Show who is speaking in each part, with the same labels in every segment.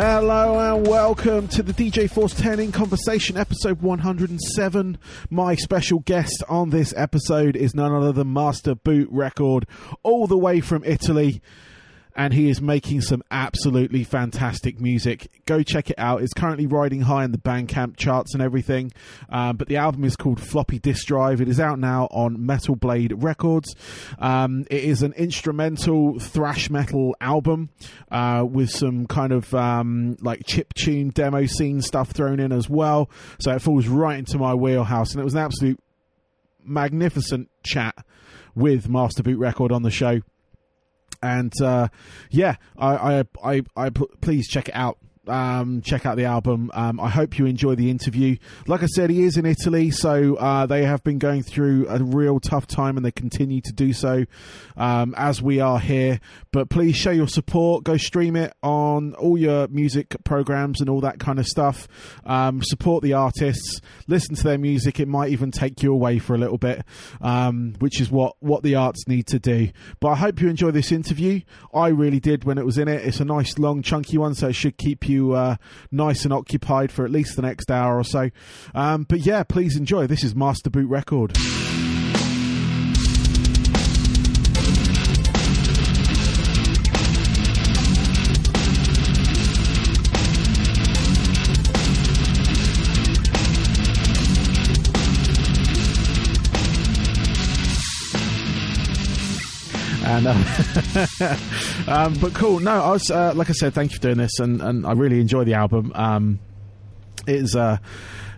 Speaker 1: Hello and welcome to the DJ Force 10 in Conversation, episode 107. My special guest on this episode is none other than Master Boot Record, all the way from Italy and he is making some absolutely fantastic music. Go check it out. It's currently riding high in the Bandcamp charts and everything. Um, but the album is called Floppy Disk Drive. It is out now on Metal Blade Records. Um, it is an instrumental thrash metal album uh, with some kind of um, like chip tune demo scene stuff thrown in as well. So it falls right into my wheelhouse, and it was an absolute magnificent chat with Master Boot Record on the show and uh, yeah, I, I, I, I, please check it out um, check out the album. Um, I hope you enjoy the interview. Like I said, he is in Italy, so uh, they have been going through a real tough time and they continue to do so um, as we are here. But please show your support. Go stream it on all your music programs and all that kind of stuff. Um, support the artists. Listen to their music. It might even take you away for a little bit, um, which is what, what the arts need to do. But I hope you enjoy this interview. I really did when it was in it. It's a nice, long, chunky one, so it should keep you you uh, nice and occupied for at least the next hour or so. Um, but yeah, please enjoy. This is Master Boot Record. And uh, um, but cool. No, I was uh, like I said, thank you for doing this, and, and I really enjoy the album. Um, it is a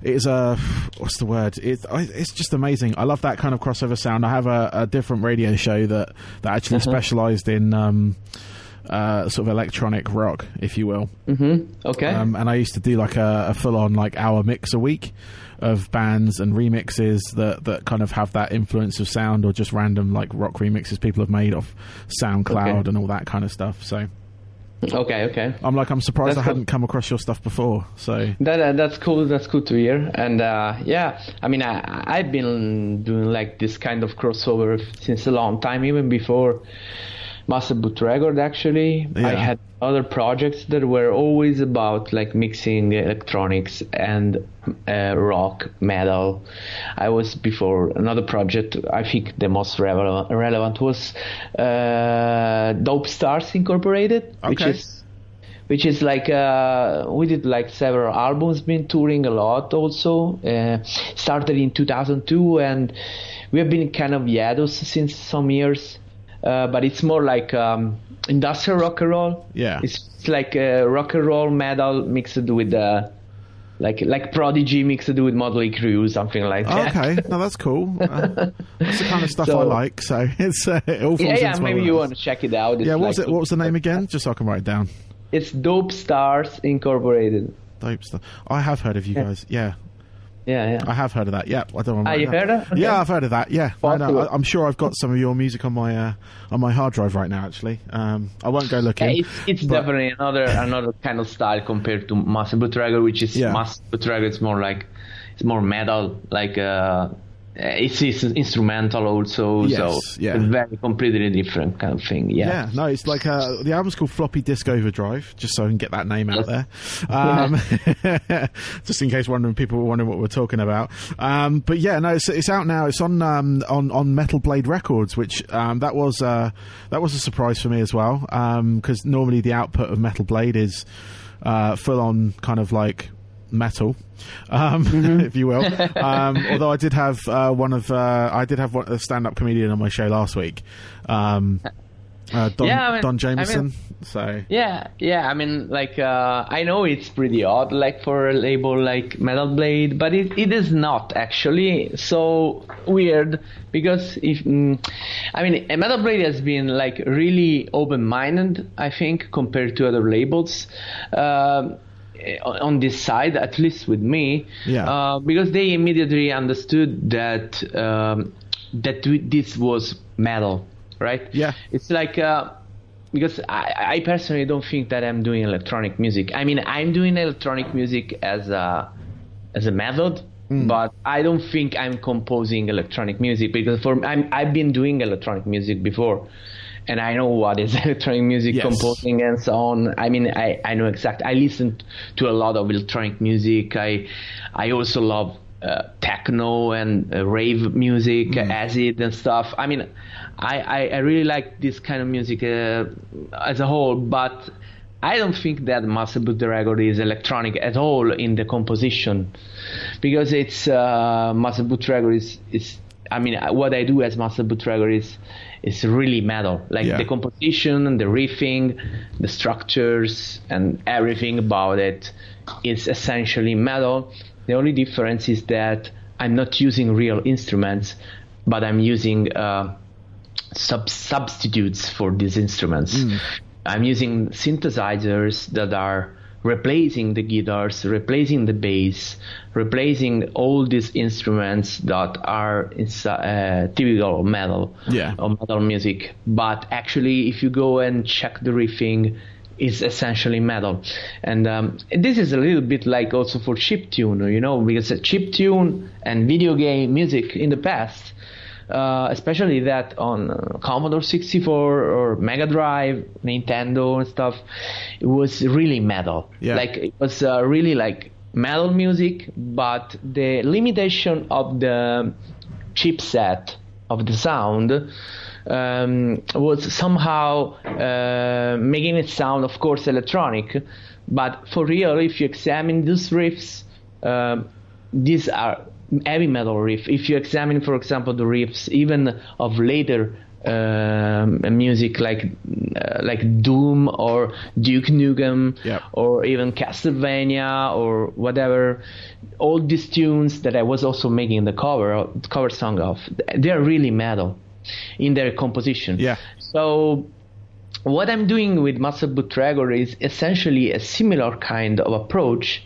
Speaker 1: it is a what's the word? It, it's just amazing. I love that kind of crossover sound. I have a, a different radio show that that actually uh-huh. specialised in. Um, uh, sort of electronic rock, if you will.
Speaker 2: Mm-hmm. Okay. Um,
Speaker 1: and I used to do like a, a full on like hour mix a week of bands and remixes that that kind of have that influence of sound or just random like rock remixes people have made off SoundCloud okay. and all that kind of stuff. So.
Speaker 2: Okay, okay.
Speaker 1: I'm like I'm surprised that's I hadn't come across your stuff before. So
Speaker 2: that uh, that's cool. That's cool to hear. And uh, yeah, I mean, I I've been doing like this kind of crossover since a long time, even before Master Boot Record. Actually, yeah. I had other projects that were always about like mixing electronics and uh, rock metal i was before another project i think the most relevant, relevant was uh, dope stars incorporated okay. which is which is like uh, we did like several albums been touring a lot also uh, started in 2002 and we have been kind of hiatus since some years uh, but it's more like um, industrial rock and roll.
Speaker 1: Yeah,
Speaker 2: it's, it's like rock and roll metal mixed with uh, like like Prodigy mixed with Motley Crue, something like that.
Speaker 1: Okay, no, that's cool. Uh, that's the kind of stuff so, I like. So it's uh, it all falls
Speaker 2: yeah, yeah. Maybe you
Speaker 1: want
Speaker 2: to check it out.
Speaker 1: It's yeah, what like, was it? What was the name again? Just so I can write it down.
Speaker 2: It's Dope Stars Incorporated.
Speaker 1: Dope Stars. I have heard of you guys. Yeah,
Speaker 2: yeah, yeah. I
Speaker 1: have heard of that. Yeah, I don't know.
Speaker 2: Ah, you heard it? Okay.
Speaker 1: Yeah, I've heard of that. Yeah, I know. I, am sure I've got some of your music on my uh, on my hard drive right now. Actually, um, I won't go looking.
Speaker 2: Yeah, it's, it's definitely another another kind of style compared to Master Boot which is yeah. Master It's more like it's more metal, like. Uh, it's, it's instrumental also, yes, so yeah. very completely different kind of thing. Yeah,
Speaker 1: yeah. No, it's like uh, the album's called Floppy Disk Overdrive, just so I can get that name out there, um, just in case wondering people were wondering what we're talking about. Um, but yeah, no, it's, it's out now. It's on um, on on Metal Blade Records, which um, that was uh, that was a surprise for me as well, because um, normally the output of Metal Blade is uh, full on kind of like metal, um, mm-hmm. if you will. Um, although I did have uh, one of uh, I did have one, a stand-up comedian on my show last week. Um, uh, Don, yeah, I mean, Don Jameson. I mean, so
Speaker 2: yeah, yeah. I mean, like uh, I know it's pretty odd, like for a label like Metal Blade, but it, it is not actually so weird because if mm, I mean, Metal Blade has been like really open-minded, I think, compared to other labels. Uh, on this side, at least with me,
Speaker 1: yeah.
Speaker 2: Uh, because they immediately understood that um, that this was metal, right?
Speaker 1: Yeah,
Speaker 2: it's like uh, because I, I, personally don't think that I'm doing electronic music. I mean, I'm doing electronic music as a as a method, mm. but I don't think I'm composing electronic music because for I'm, I've been doing electronic music before, and I know what is electronic music
Speaker 1: Yes.
Speaker 2: composing and so on. I mean, I, I know exact. I listen to a lot of electronic music. I I also love uh, techno and uh, rave music, acid and stuff. I mean, I, I, I really like this kind of music uh, as a whole, but I don't think that Master Boot the record is electronic at all in the composition, because it's uh, Master Boot record is is. I mean, what I do as Master Boot record is is really metal. Like
Speaker 1: Yeah.
Speaker 2: the composition, the riffing, the structures, and everything about it is essentially metal. The only difference is that I'm not using real instruments, but I'm using uh, sub- substitutes for these instruments. I'm using synthesizers that are replacing the guitars, replacing the bass, replacing all these instruments that are uh, typical of metal
Speaker 1: Yeah.
Speaker 2: or metal music. But actually, if you go and check the riffing, it's essentially metal. And um, this is a little bit like also for chip tune, you know, because chip tune and video game music in the past uh, especially that on uh, Commodore 64 or Mega Drive, Nintendo and stuff, it was really metal.
Speaker 1: Yeah.
Speaker 2: Like it was uh, really like metal music, but the limitation of the chipset of the sound um, was somehow uh, making it sound, of course, electronic. But for real, if you examine these riffs, um these are heavy metal riff. If you examine, for example, the riffs even of later um, music like uh, like Doom or Duke Nukem
Speaker 1: Yep.
Speaker 2: or even Castlevania or whatever, all these tunes that I was also making the cover cover song of, they are really metal in their composition.
Speaker 1: Yeah.
Speaker 2: So what I'm doing with Master Boot Record is essentially a similar kind of approach,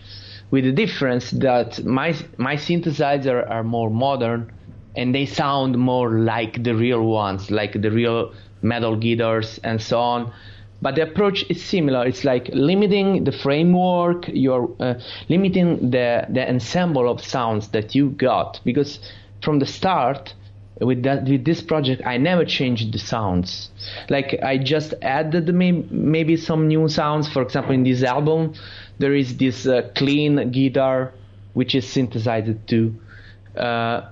Speaker 2: with the difference that my my synthesizers are more modern and they sound more like the real ones, like the real metal guitars and so on. But the approach is similar. It's like limiting the framework, you're uh, limiting the the ensemble of sounds that you got because from the start with that with this project I never changed the sounds. Like I just added may, maybe some new sounds. For example, in this album, there is this uh, clean guitar which is synthesized too. Uh,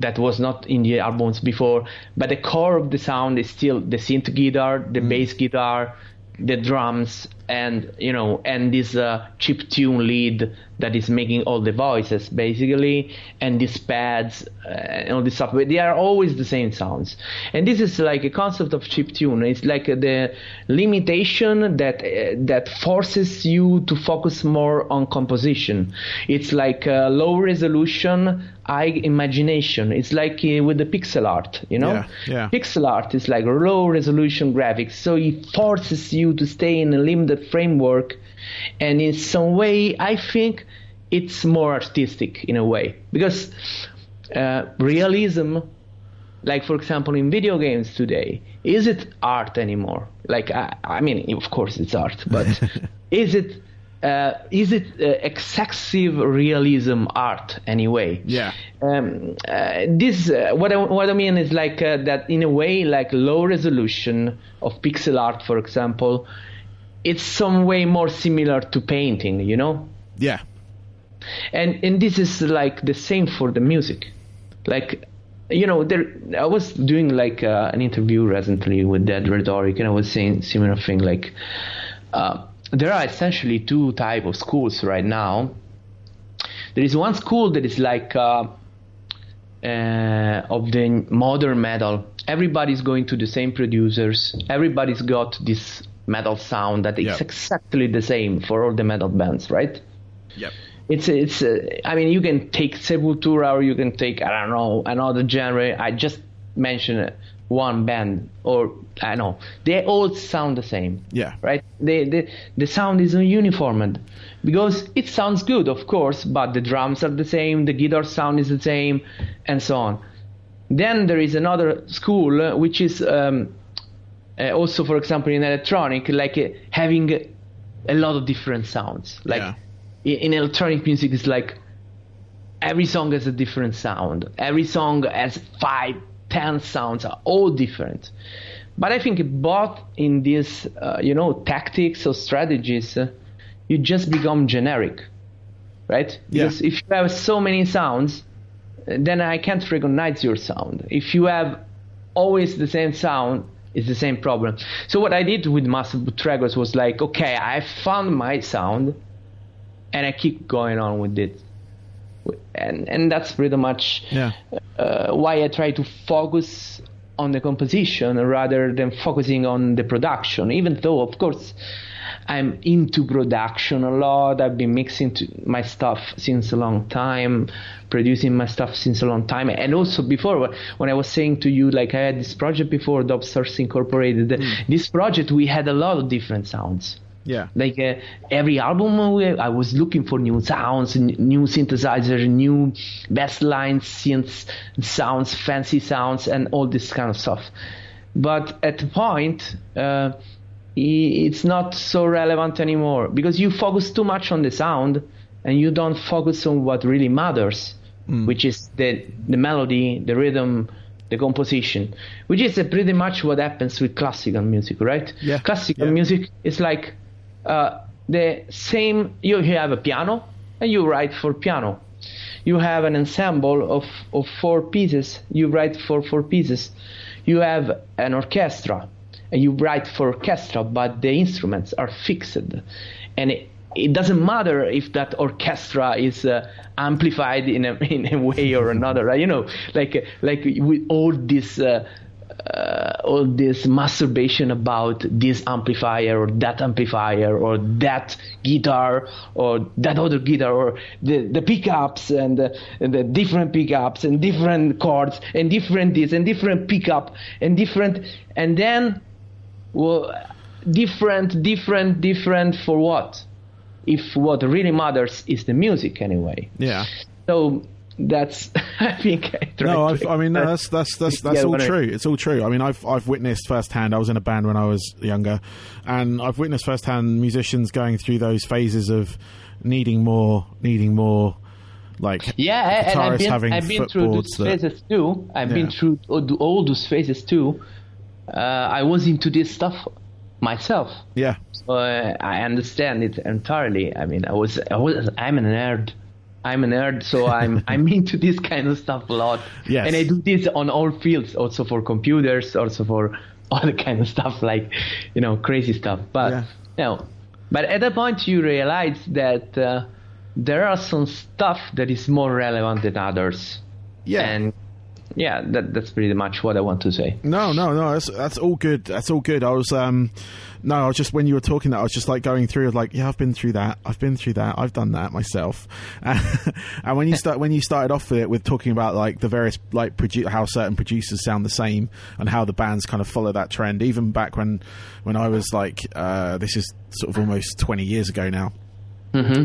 Speaker 2: that was not in the albums before, but the core of the sound is still the synth guitar, the bass guitar, the drums, and you know, and this uh, chip tune lead that is making all the voices basically, and these pads uh, and all this stuff. But they are always the same sounds, and this is like a concept of chip tune. It's like the limitation that uh, that forces you to focus more on composition. It's like low resolution, high imagination. It's like uh, with the pixel art, you know.
Speaker 1: Yeah, yeah.
Speaker 2: Pixel art is like low resolution graphics, so it forces you to stay in a limited framework, and in some way, I think it's more artistic in a way because uh, realism like for example in video games today is it art anymore like i, I mean of course it's art but is it uh, is it uh, excessive realism art anyway
Speaker 1: Yeah.
Speaker 2: um, uh, this uh, what I, what I mean is like uh, that in a way like low resolution of pixel art for example it's some way more similar to painting you know
Speaker 1: Yeah.
Speaker 2: and and this is like the same for the music like you know there i was doing like uh, an interview recently with dead rhetoric and i was saying similar thing like uh, there are essentially two type of schools right now there is one school that is like uh, uh, of the modern metal everybody's going to the same producers everybody's got this metal sound that is
Speaker 1: Yeah.
Speaker 2: exactly the same for all the metal bands right
Speaker 1: Yep.
Speaker 2: it's it's uh, I mean you can take Sepultura or you can take I don't know another genre. I just mentioned one band or I know they all sound the same.
Speaker 1: Yeah.
Speaker 2: Right. The the the sound is uniformed because it sounds good of course, but the drums are the same, the guitar sound is the same, and so on. Then there is another school uh, which is um, uh, also, for example, in electronic, like uh, having a lot of different sounds. Like
Speaker 1: Yeah.
Speaker 2: in, in electronic music, it's like every song has a different sound. Every song has five, ten sounds, are all different. but I think both in these, uh, you know, tactics or strategies, uh, you just become generic, right?
Speaker 1: Yeah.
Speaker 2: Because if you have so many sounds, then I can't recognize your sound. If you have always the same sound, it's the same problem. So what I did with Master Records was like, okay, I found my sound, and I keep going on with it. And and that's pretty much
Speaker 1: Yeah.
Speaker 2: uh, why I try to focus on the composition rather than focusing on the production. Even though, of course, I'm into production a lot. I've been mixing my stuff since a long time, producing my stuff since a long time. And also before, when I was saying to you, like I had this project before, Dope Stars Incorporated, this project, we had a lot of different sounds.
Speaker 1: Yeah.
Speaker 2: Like uh, every album, uh, I was looking for new sounds, new synthesizer, new bass lines, synths, sounds, fancy sounds, and all this kind of stuff. But at the point, uh, it's not so relevant anymore because you focus too much on the sound and you don't focus on what really matters, which is the the melody, the rhythm, the composition, which is pretty much what happens with classical music, right?
Speaker 1: Yeah.
Speaker 2: Classical
Speaker 1: Yeah.
Speaker 2: music is like uh, the same. You have a piano and you write for piano. You have an ensemble of, of four pieces. You write for four pieces. You have an orchestra and you write for orchestra, but the instruments are fixed. And it, it doesn't matter if that orchestra is uh, amplified in a, in a way or another. You know, like like with all this uh, uh, all this masturbation about this amplifier or that amplifier or that guitar or that other guitar or the, the pickups and the, and the different pickups and different chords and different this and different pickup and different and then well different different different for what if what really matters is the music anyway
Speaker 1: Yeah.
Speaker 2: so that's i think i tried
Speaker 1: No, I've, I mean no, that's that's that's that's
Speaker 2: Yeah,
Speaker 1: all
Speaker 2: what I-
Speaker 1: true. It's all true. I mean, I've I've witnessed firsthand. I was in a band when I was younger, and I've witnessed firsthand musicians going through those phases of needing more, needing more, like
Speaker 2: Yeah, and I've
Speaker 1: guitarists
Speaker 2: been,
Speaker 1: having
Speaker 2: I've been through those
Speaker 1: that-
Speaker 2: phases too. I've been through all, all those phases too. Uh, I was into this stuff myself,
Speaker 1: yeah,
Speaker 2: so uh, I understand it entirely. I mean, I was, I was, I'm a nerd. I'm a nerd, so I'm I'm into this kind of stuff a lot.
Speaker 1: Yes.
Speaker 2: and I do this on all fields, also for computers, also for other kind of stuff like, you know, crazy stuff. But
Speaker 1: Yeah.
Speaker 2: you know, but at that point you realize that uh, there are some stuff that is more relevant than others.
Speaker 1: yeah.
Speaker 2: And yeah, that that's pretty much what I want to say.
Speaker 1: No, no, no. That's that's all good. That's all good. I was um, no, I was just when you were talking that I was just like going through. Like, yeah, I've been through that. I've been through that. I've done that myself. and when you start when you started off with it with talking about like the various like produ- how certain producers sound the same and how the bands kind of follow that trend. Even back when when I was like, uh, this is sort of almost twenty years ago now.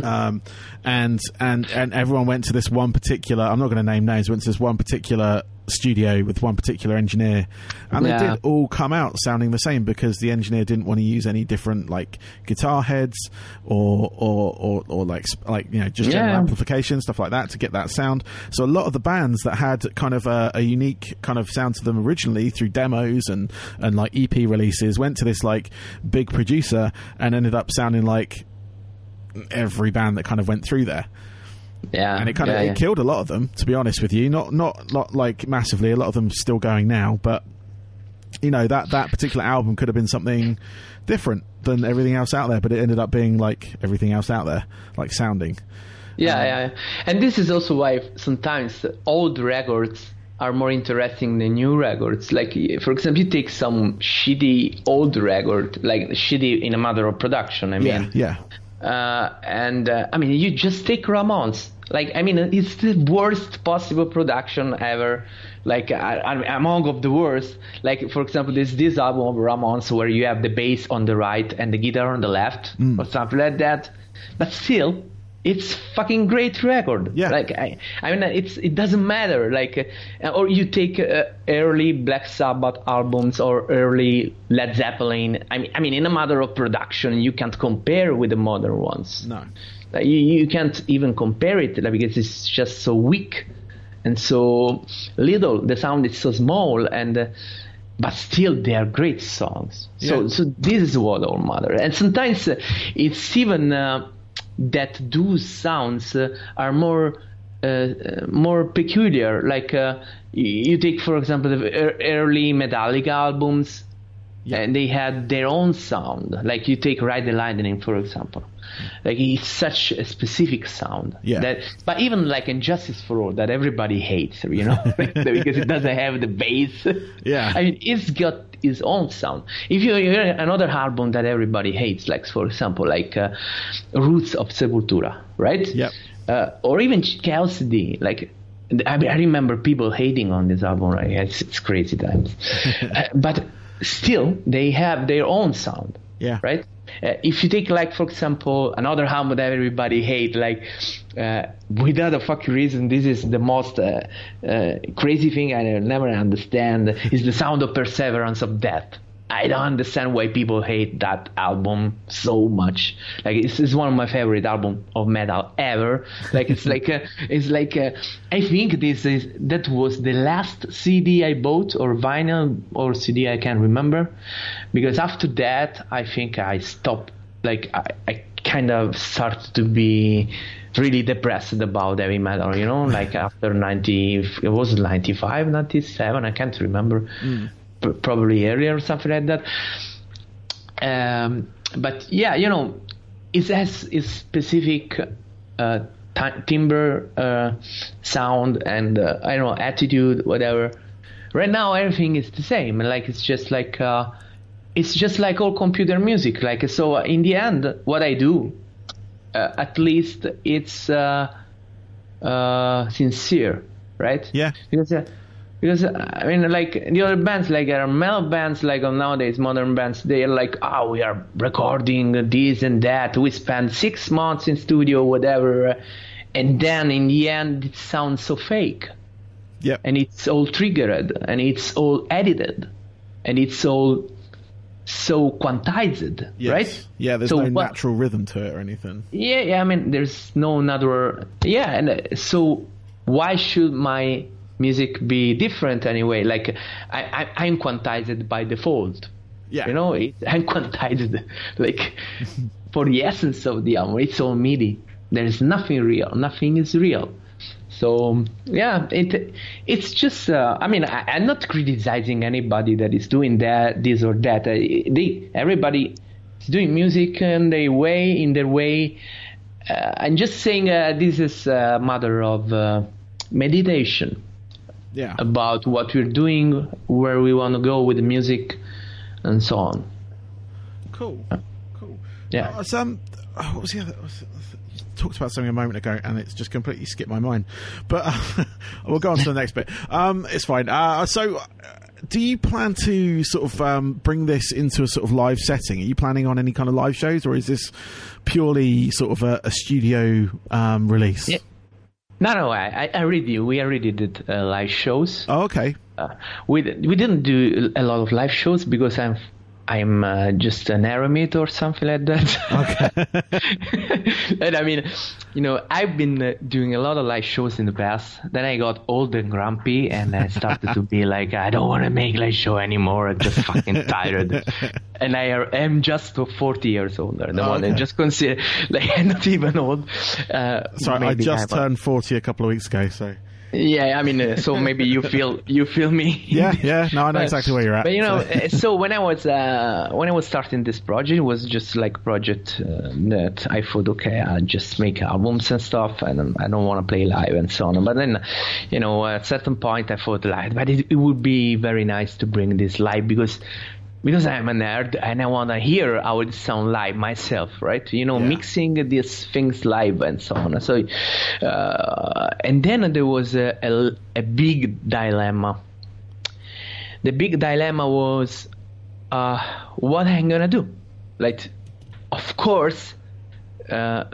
Speaker 1: Um, and and and everyone went to this one particular. I'm not going to name names. Went to this one particular studio with one particular engineer, and they did all come out sounding the same because the engineer didn't want to use any different like guitar heads or or or, or like like you know just general
Speaker 2: Yeah.
Speaker 1: amplification stuff like that to get that sound. So a lot of the bands that had kind of a, a unique kind of sound to them originally through demos and and like EP releases went to this like big producer and ended up sounding like every band that kind of went through there
Speaker 2: Yeah,
Speaker 1: and it kind of
Speaker 2: yeah.
Speaker 1: it killed a lot of them to be honest with you not not not like massively a lot of them still going now but you know that that particular album could have been something different than everything else out there but it ended up being like everything else out there like sounding
Speaker 2: Yeah, yeah, yeah. And this is also why sometimes old records are more interesting than new records. Like, for example, you take some shitty old record, like shitty in a matter of production. I mean,
Speaker 1: yeah yeah
Speaker 2: uh, and uh, I mean, you just take Ramones. Like, I mean, it's the worst possible production ever. Like, I, I, among of the worst. Like, for example, there's this album of Ramones where you have the bass on the right and the guitar on the left, or something like that. But still, it's fucking great record.
Speaker 1: Yeah.
Speaker 2: Like, I, I mean, it's it doesn't matter. Like, uh, or you take uh, early Black Sabbath albums or early Led Zeppelin. I mean, I mean, in a matter of production, you can't compare with the modern ones.
Speaker 1: no
Speaker 2: Like, you, you can't even compare it like, because it's just so weak and so little. The sound is so small, and uh, but still they are great songs. So
Speaker 1: Yeah.
Speaker 2: so this is what all matter. And sometimes uh, it's even uh, that those sounds uh, are more uh, uh, more peculiar. Like uh, you take for example the early Metallica albums. And they had their own sound. Like you take Ride the Lightning, for example. Like it's such a specific sound.
Speaker 1: Yeah.
Speaker 2: That, but even like And Justice for All, that everybody hates, you know, because it doesn't have the bass.
Speaker 1: Yeah.
Speaker 2: I mean, it's got its own sound. If you hear another album that everybody hates, like for example, like uh, Roots of Sepultura, right?
Speaker 1: Yep.
Speaker 2: Uh, or even Chaos A.D., like. I, I remember people hating on this album. Right? It's, it's crazy times, uh, but still they have their own sound
Speaker 1: Yeah.
Speaker 2: right? Uh, if you take like for example another album that everybody hate, like uh, without a fucking reason, this is the most uh, uh, crazy thing I never understand is the sound of perseverance of death. I don't understand why people hate that album so much. Like it's, it's one of my favorite album of metal ever. Like it's like a, it's like a, I think this is that was the last CD I bought or vinyl or CD I can't remember, because after that I think I stopped. Like I, I kind of started to be really depressed about heavy metal. You know, like after ninety, it was 95, 97, I can't remember p- probably earlier or something like that. Um, but yeah, you know, it has its specific uh, ti- timbre, uh, sound, and uh, I don't know attitude, whatever. Right now, everything is the same. Like it's just like uh, it's just like all computer music. Like so, uh, in the end, what I do, uh, at least it's uh, uh, sincere, right?
Speaker 1: Yeah.
Speaker 2: because uh, because uh, I mean, like the other bands, like are metal bands, like uh, nowadays modern bands, they are like, oh, we are recording this and that. We spend six months in studio, whatever, and then in the end, it sounds so fake,
Speaker 1: Yep.
Speaker 2: and it's all triggered, and it's all edited, and it's all so quantized,
Speaker 1: Yes.
Speaker 2: right?
Speaker 1: Yeah, there's
Speaker 2: So
Speaker 1: no
Speaker 2: what-
Speaker 1: natural rhythm to it or anything.
Speaker 2: yeah, yeah. I mean, there's no another. Yeah, and uh, so why should my music be different anyway? Like, I, I I'm quantized by default.
Speaker 1: Yeah.
Speaker 2: You know, it, I'm quantized like for the essence of the album. It's all MIDI. There is nothing real. Nothing is real. So yeah, it it's just. Uh, I mean, I, I'm not criticizing anybody that is doing that, this or that. Uh, they everybody is doing music in their way, in their way. Uh, I'm just saying uh, this is a matter of uh, meditation
Speaker 1: Yeah.
Speaker 2: about what we're doing, where we want to go with the music, and so on.
Speaker 1: Cool. Cool.
Speaker 2: Yeah.
Speaker 1: Uh, so, um, oh, what was the other? was- talked about something a moment ago, and it's just completely skipped my mind. But uh, we'll go on to the next bit. Um, it's fine. Uh, so, uh, do you plan to sort of um, bring this into a sort of live setting? Are you planning on any kind of live shows, or is this purely sort of a, a studio um, release?
Speaker 2: Yeah. No, no, I, I already we already did uh, live shows.
Speaker 1: Oh, okay.
Speaker 2: Uh, we we didn't do a lot of live shows because I'm I'm uh, just an eremit or something like that. Okay. and I mean, you know, I've been uh, doing a lot of live shows in the past. Then I got old and grumpy, and I started to be like, I don't want to make live show anymore. I'm just fucking tired. and I am just 40 years older. The one
Speaker 1: Okay.
Speaker 2: I just consider like I'm not even old. Uh,
Speaker 1: Sorry, I just
Speaker 2: I'm a-
Speaker 1: turned forty a couple of weeks ago. So
Speaker 2: yeah, I mean, uh, so maybe you feel you feel me.
Speaker 1: yeah, yeah. No, I know
Speaker 2: But-
Speaker 1: exactly where you're at.
Speaker 2: But you know,
Speaker 1: so-
Speaker 2: uh, so when I was uh, when I was starting this project, it was just like project uh, that I thought, okay, I'll just make albums and stuff, and I don't want to play live and so on. But then, you know, at certain point, I thought, like, but it, it would be very nice to bring this live because. Because I'm a nerd and I want to hear how it sound live myself, right? You know,
Speaker 1: Yeah.
Speaker 2: mixing these things live and so on. So, uh, and then there was a, a, a big dilemma the big dilemma was uh, what I'm gonna do. Like, of course, uh,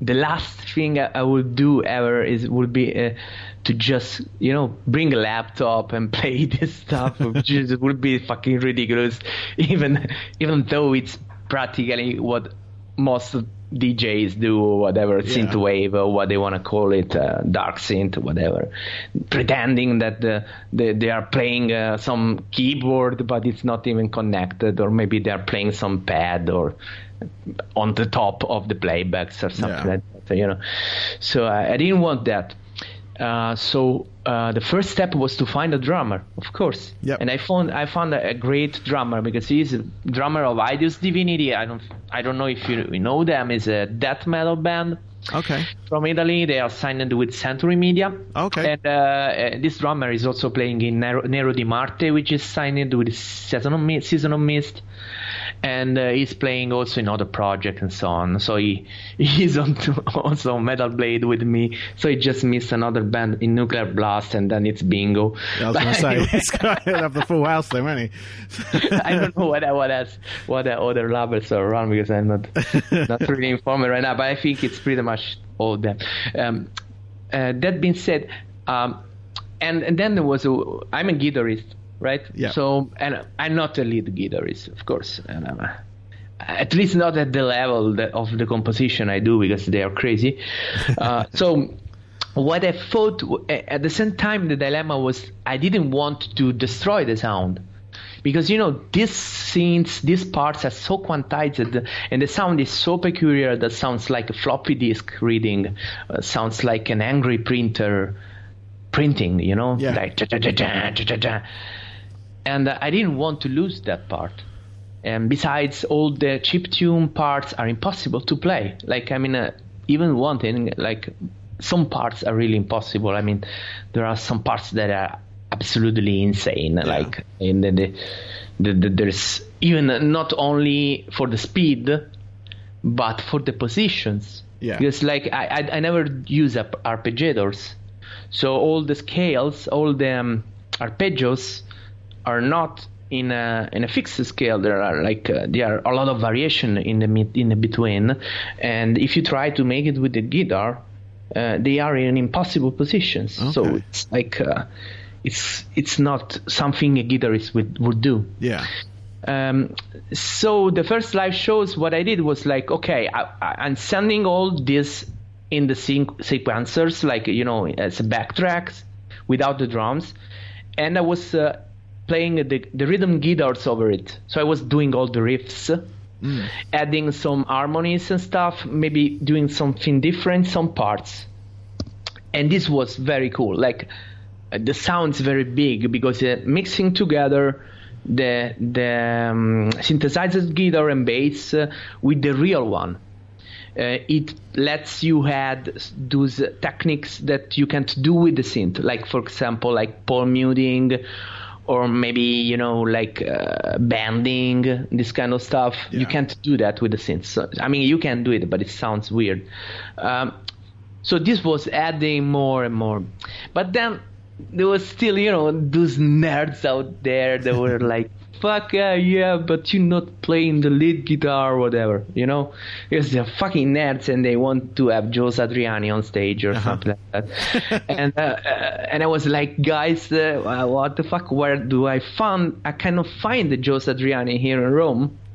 Speaker 2: the last thing I, I would do ever is would be uh, to just you know bring a laptop and play this stuff. which is- would be fucking ridiculous, even even though it's practically what most DJs do, or whatever
Speaker 1: Yeah.
Speaker 2: synthwave or what they want to call it, uh, dark synth, whatever, pretending that the, the, they are playing uh, some keyboard, but it's not even connected, or maybe they are playing some pad or on the top of the playbacks or something
Speaker 1: Yeah.
Speaker 2: like that, you know. So I, I didn't want that. Uh, so uh, the first step was to find a drummer, of course.
Speaker 1: Yep.
Speaker 2: And I found I found a, a great drummer because he's a drummer of Hideous Divinity. I don't I don't know if you know them. It's a death metal band
Speaker 1: Okay.
Speaker 2: from Italy. They are signed with Century Media.
Speaker 1: Okay.
Speaker 2: And uh, uh, this drummer is also playing in Nero, Nero di Marte, which is signed with Season of Mist. Season of Mist. And uh, he's playing also in other projects and so on. So he he's on to also on Metal Blade with me. So he just missed another band in Nuclear Blast, and then it's bingo.
Speaker 1: I was going to say, guy will have the full house then, won't he?
Speaker 2: I don't know what what else what the other labels are around because I'm not not really informed right now. But I think it's pretty much all of them. Um, uh, that being said, um, and and then there was a I'm a guitarist, right?
Speaker 1: Yeah.
Speaker 2: So and I'm not a lead guitarist, of course, and I'm a, at least not at the level that, of the composition I do because they are crazy. Uh, so what I thought at the same time, the dilemma was I didn't want to destroy the sound because you know these scenes, these parts are so quantized, and the sound is so peculiar that sounds like a floppy disk reading, uh, sounds like an angry printer printing, you know,
Speaker 1: Yeah.
Speaker 2: like ja-ja-ja-ja, ja-ja-ja. And uh, I didn't want to lose that part. And besides, all the chip tune parts are impossible to play. Like I mean, uh, even one thing, like some parts are really impossible. I mean, there are some parts that are absolutely insane. Like in the, the, the, the there's even not only for the speed, but for the positions.
Speaker 1: Yeah.
Speaker 2: Because like I I, I never use up arpeggiators, so all the scales, all the um, arpeggios are not in a in a fixed scale. There are like uh, there are a lot of variation in the mid, in the between, and if you try to make it with the guitar, uh, they are in impossible positions. So it's like uh, it's it's not something a guitarist would would do.
Speaker 1: Yeah.
Speaker 2: Um, so the first live shows, what I did was like, okay, I, I'm sending all this in the sync- sequencers, like you know, as backtracks without the drums, and I was uh, playing the the rhythm guitars over it. So I was doing all the riffs, adding some harmonies and stuff, maybe doing something different, some parts and this was very cool. Like uh, the sound's very big because uh, mixing together the the um, synthesized guitar and bass uh, with the real one. Uh, it lets you add those techniques that you can't do with the synth, like for example, like palm muting, or maybe you know like uh, bending, this kind of stuff. You can't do that with the synth. So, I mean, you can do it, but it sounds weird. Um, so this was adding more and more but then there was still you know those nerds out there that were like fuck uh, yeah but you're not playing the lead guitar or whatever you know? Because they're fucking nerds and they want to have joe satriani on stage or something like that. And uh, uh, and i was like guys uh, uh, what the fuck where do i find i cannot find the joe satriani here in rome.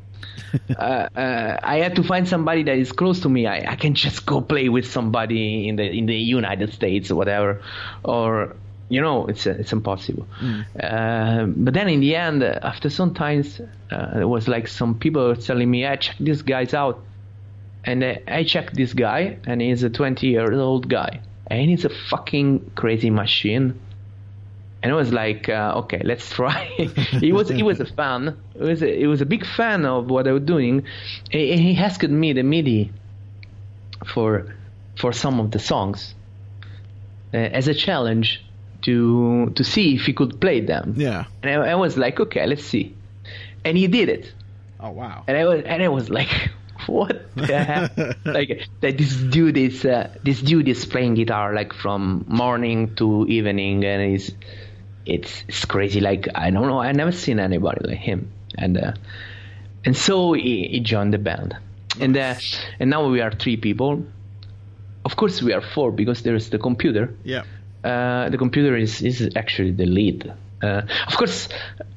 Speaker 2: Uh, uh, I had to find somebody that is close to me. I, I can just go play with somebody in the in the United States or whatever, or you know, it's it's impossible. Uh, but then in the end, uh, after some times, uh, it was like some people were telling me, "I check this guy's out," and uh, I checked this guy, and he's a 20 year old guy, and he's a fucking crazy machine and I was like, uh, okay, let's try. he was he was a fan. He was a, he was a big fan of what I was doing, and he asked me the MIDI for for some of the songs uh, as a challenge to to see if he could play them.
Speaker 1: Yeah.
Speaker 2: And I, I was like, okay, let's see. And he did it,
Speaker 1: Oh wow.
Speaker 2: and I was and I was like. What the hell? like that this dude is uh, this dude is playing guitar like from morning to evening and he's it's it's crazy. Like I don't know, I never seen anybody like him. And uh, and so he, he joined the band, and uh, and now we are three people. Of course, we are four because there's the computer.
Speaker 1: Yeah.
Speaker 2: Uh, the computer is is actually the lead. Uh, of course,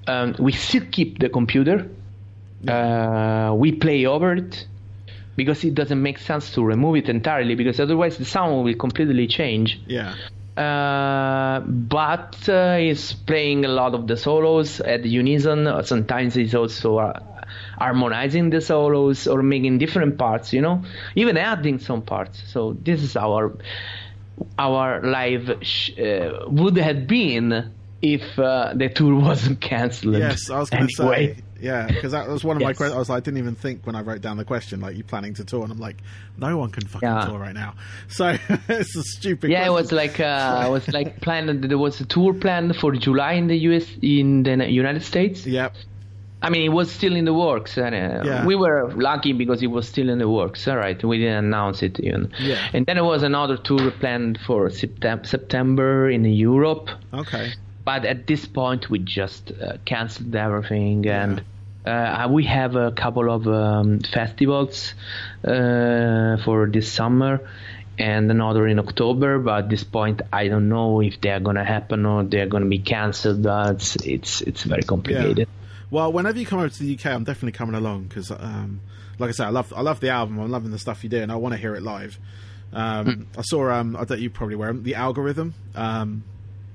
Speaker 2: um, we still keep the computer. Uh, we play over it. because it doesn't make sense to remove it entirely because otherwise the sound will completely change.
Speaker 1: Yeah.
Speaker 2: Uh, but uh, he's playing a lot of the solos at unison. Sometimes he's also uh, harmonizing the solos or making different parts. You know, even adding some parts. So this is our our live sh- uh, would have been if uh, the tour wasn't cancelled.
Speaker 1: Yes, I was going to
Speaker 2: anyway.
Speaker 1: say. Yeah, because that was one of my questions. I was like, I didn't even think when I wrote down the question, like, you planning to tour? And I'm like, no one can fucking
Speaker 2: Yeah.
Speaker 1: tour right now. So it's a stupid.
Speaker 2: Yeah, it was like uh, I was like planned. There was a tour planned for July in the US in the United States.
Speaker 1: Yep.
Speaker 2: I mean, it was still in the works. And, uh,
Speaker 1: Yeah.
Speaker 2: We were lucky because it was still in the works. All right, we didn't announce it even.
Speaker 1: Yeah.
Speaker 2: And then there was another tour planned for Septem- September in Europe,
Speaker 1: Okay.
Speaker 2: but at this point we just uh, canceled everything and. Uh, we have a couple of um, festivals uh, for this summer and another in October. But at this point, I don't know if they're gonna happen or they're gonna be cancelled. Uh, it's it's it's very complicated.
Speaker 1: Well, whenever you come over to the UK, I'm definitely coming along because, um, like I said, I love I love the album. I'm loving the stuff you do, and I want to hear it live. Um,
Speaker 2: Hmm.
Speaker 1: I saw um, I bet you probably wear 'em, the algorithm. Um,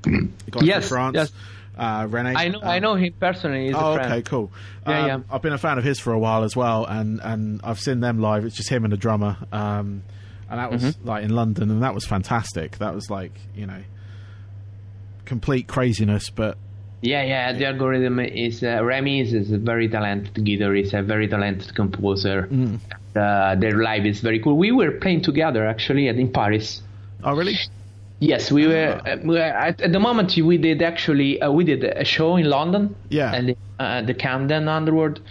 Speaker 1: the
Speaker 2: Yes,
Speaker 1: France.
Speaker 2: yes.
Speaker 1: Uh, Rene.
Speaker 2: I know I
Speaker 1: um,
Speaker 2: know him personally. He's
Speaker 1: Oh,
Speaker 2: a friend.
Speaker 1: okay, cool.
Speaker 2: Yeah,
Speaker 1: um,
Speaker 2: yeah.
Speaker 1: I've been a fan of his for a while as well, and, and I've seen them live. It's just him and a drummer, um, and that was
Speaker 2: Mm-hmm.
Speaker 1: like in London, and that was fantastic. That was like you know, complete craziness, but
Speaker 2: Yeah, yeah. The algorithm is uh, Remy is, is a very talented guitarist, a very talented composer.
Speaker 1: Mm.
Speaker 2: Uh, their live is very cool. We were playing together actually at, in Paris.
Speaker 1: oh really?
Speaker 2: Yes, we were.
Speaker 1: Ah.
Speaker 2: Uh, we were at, at the moment we did actually uh, we did a show in London.
Speaker 1: Yeah.
Speaker 2: And uh, the Camden Underworld.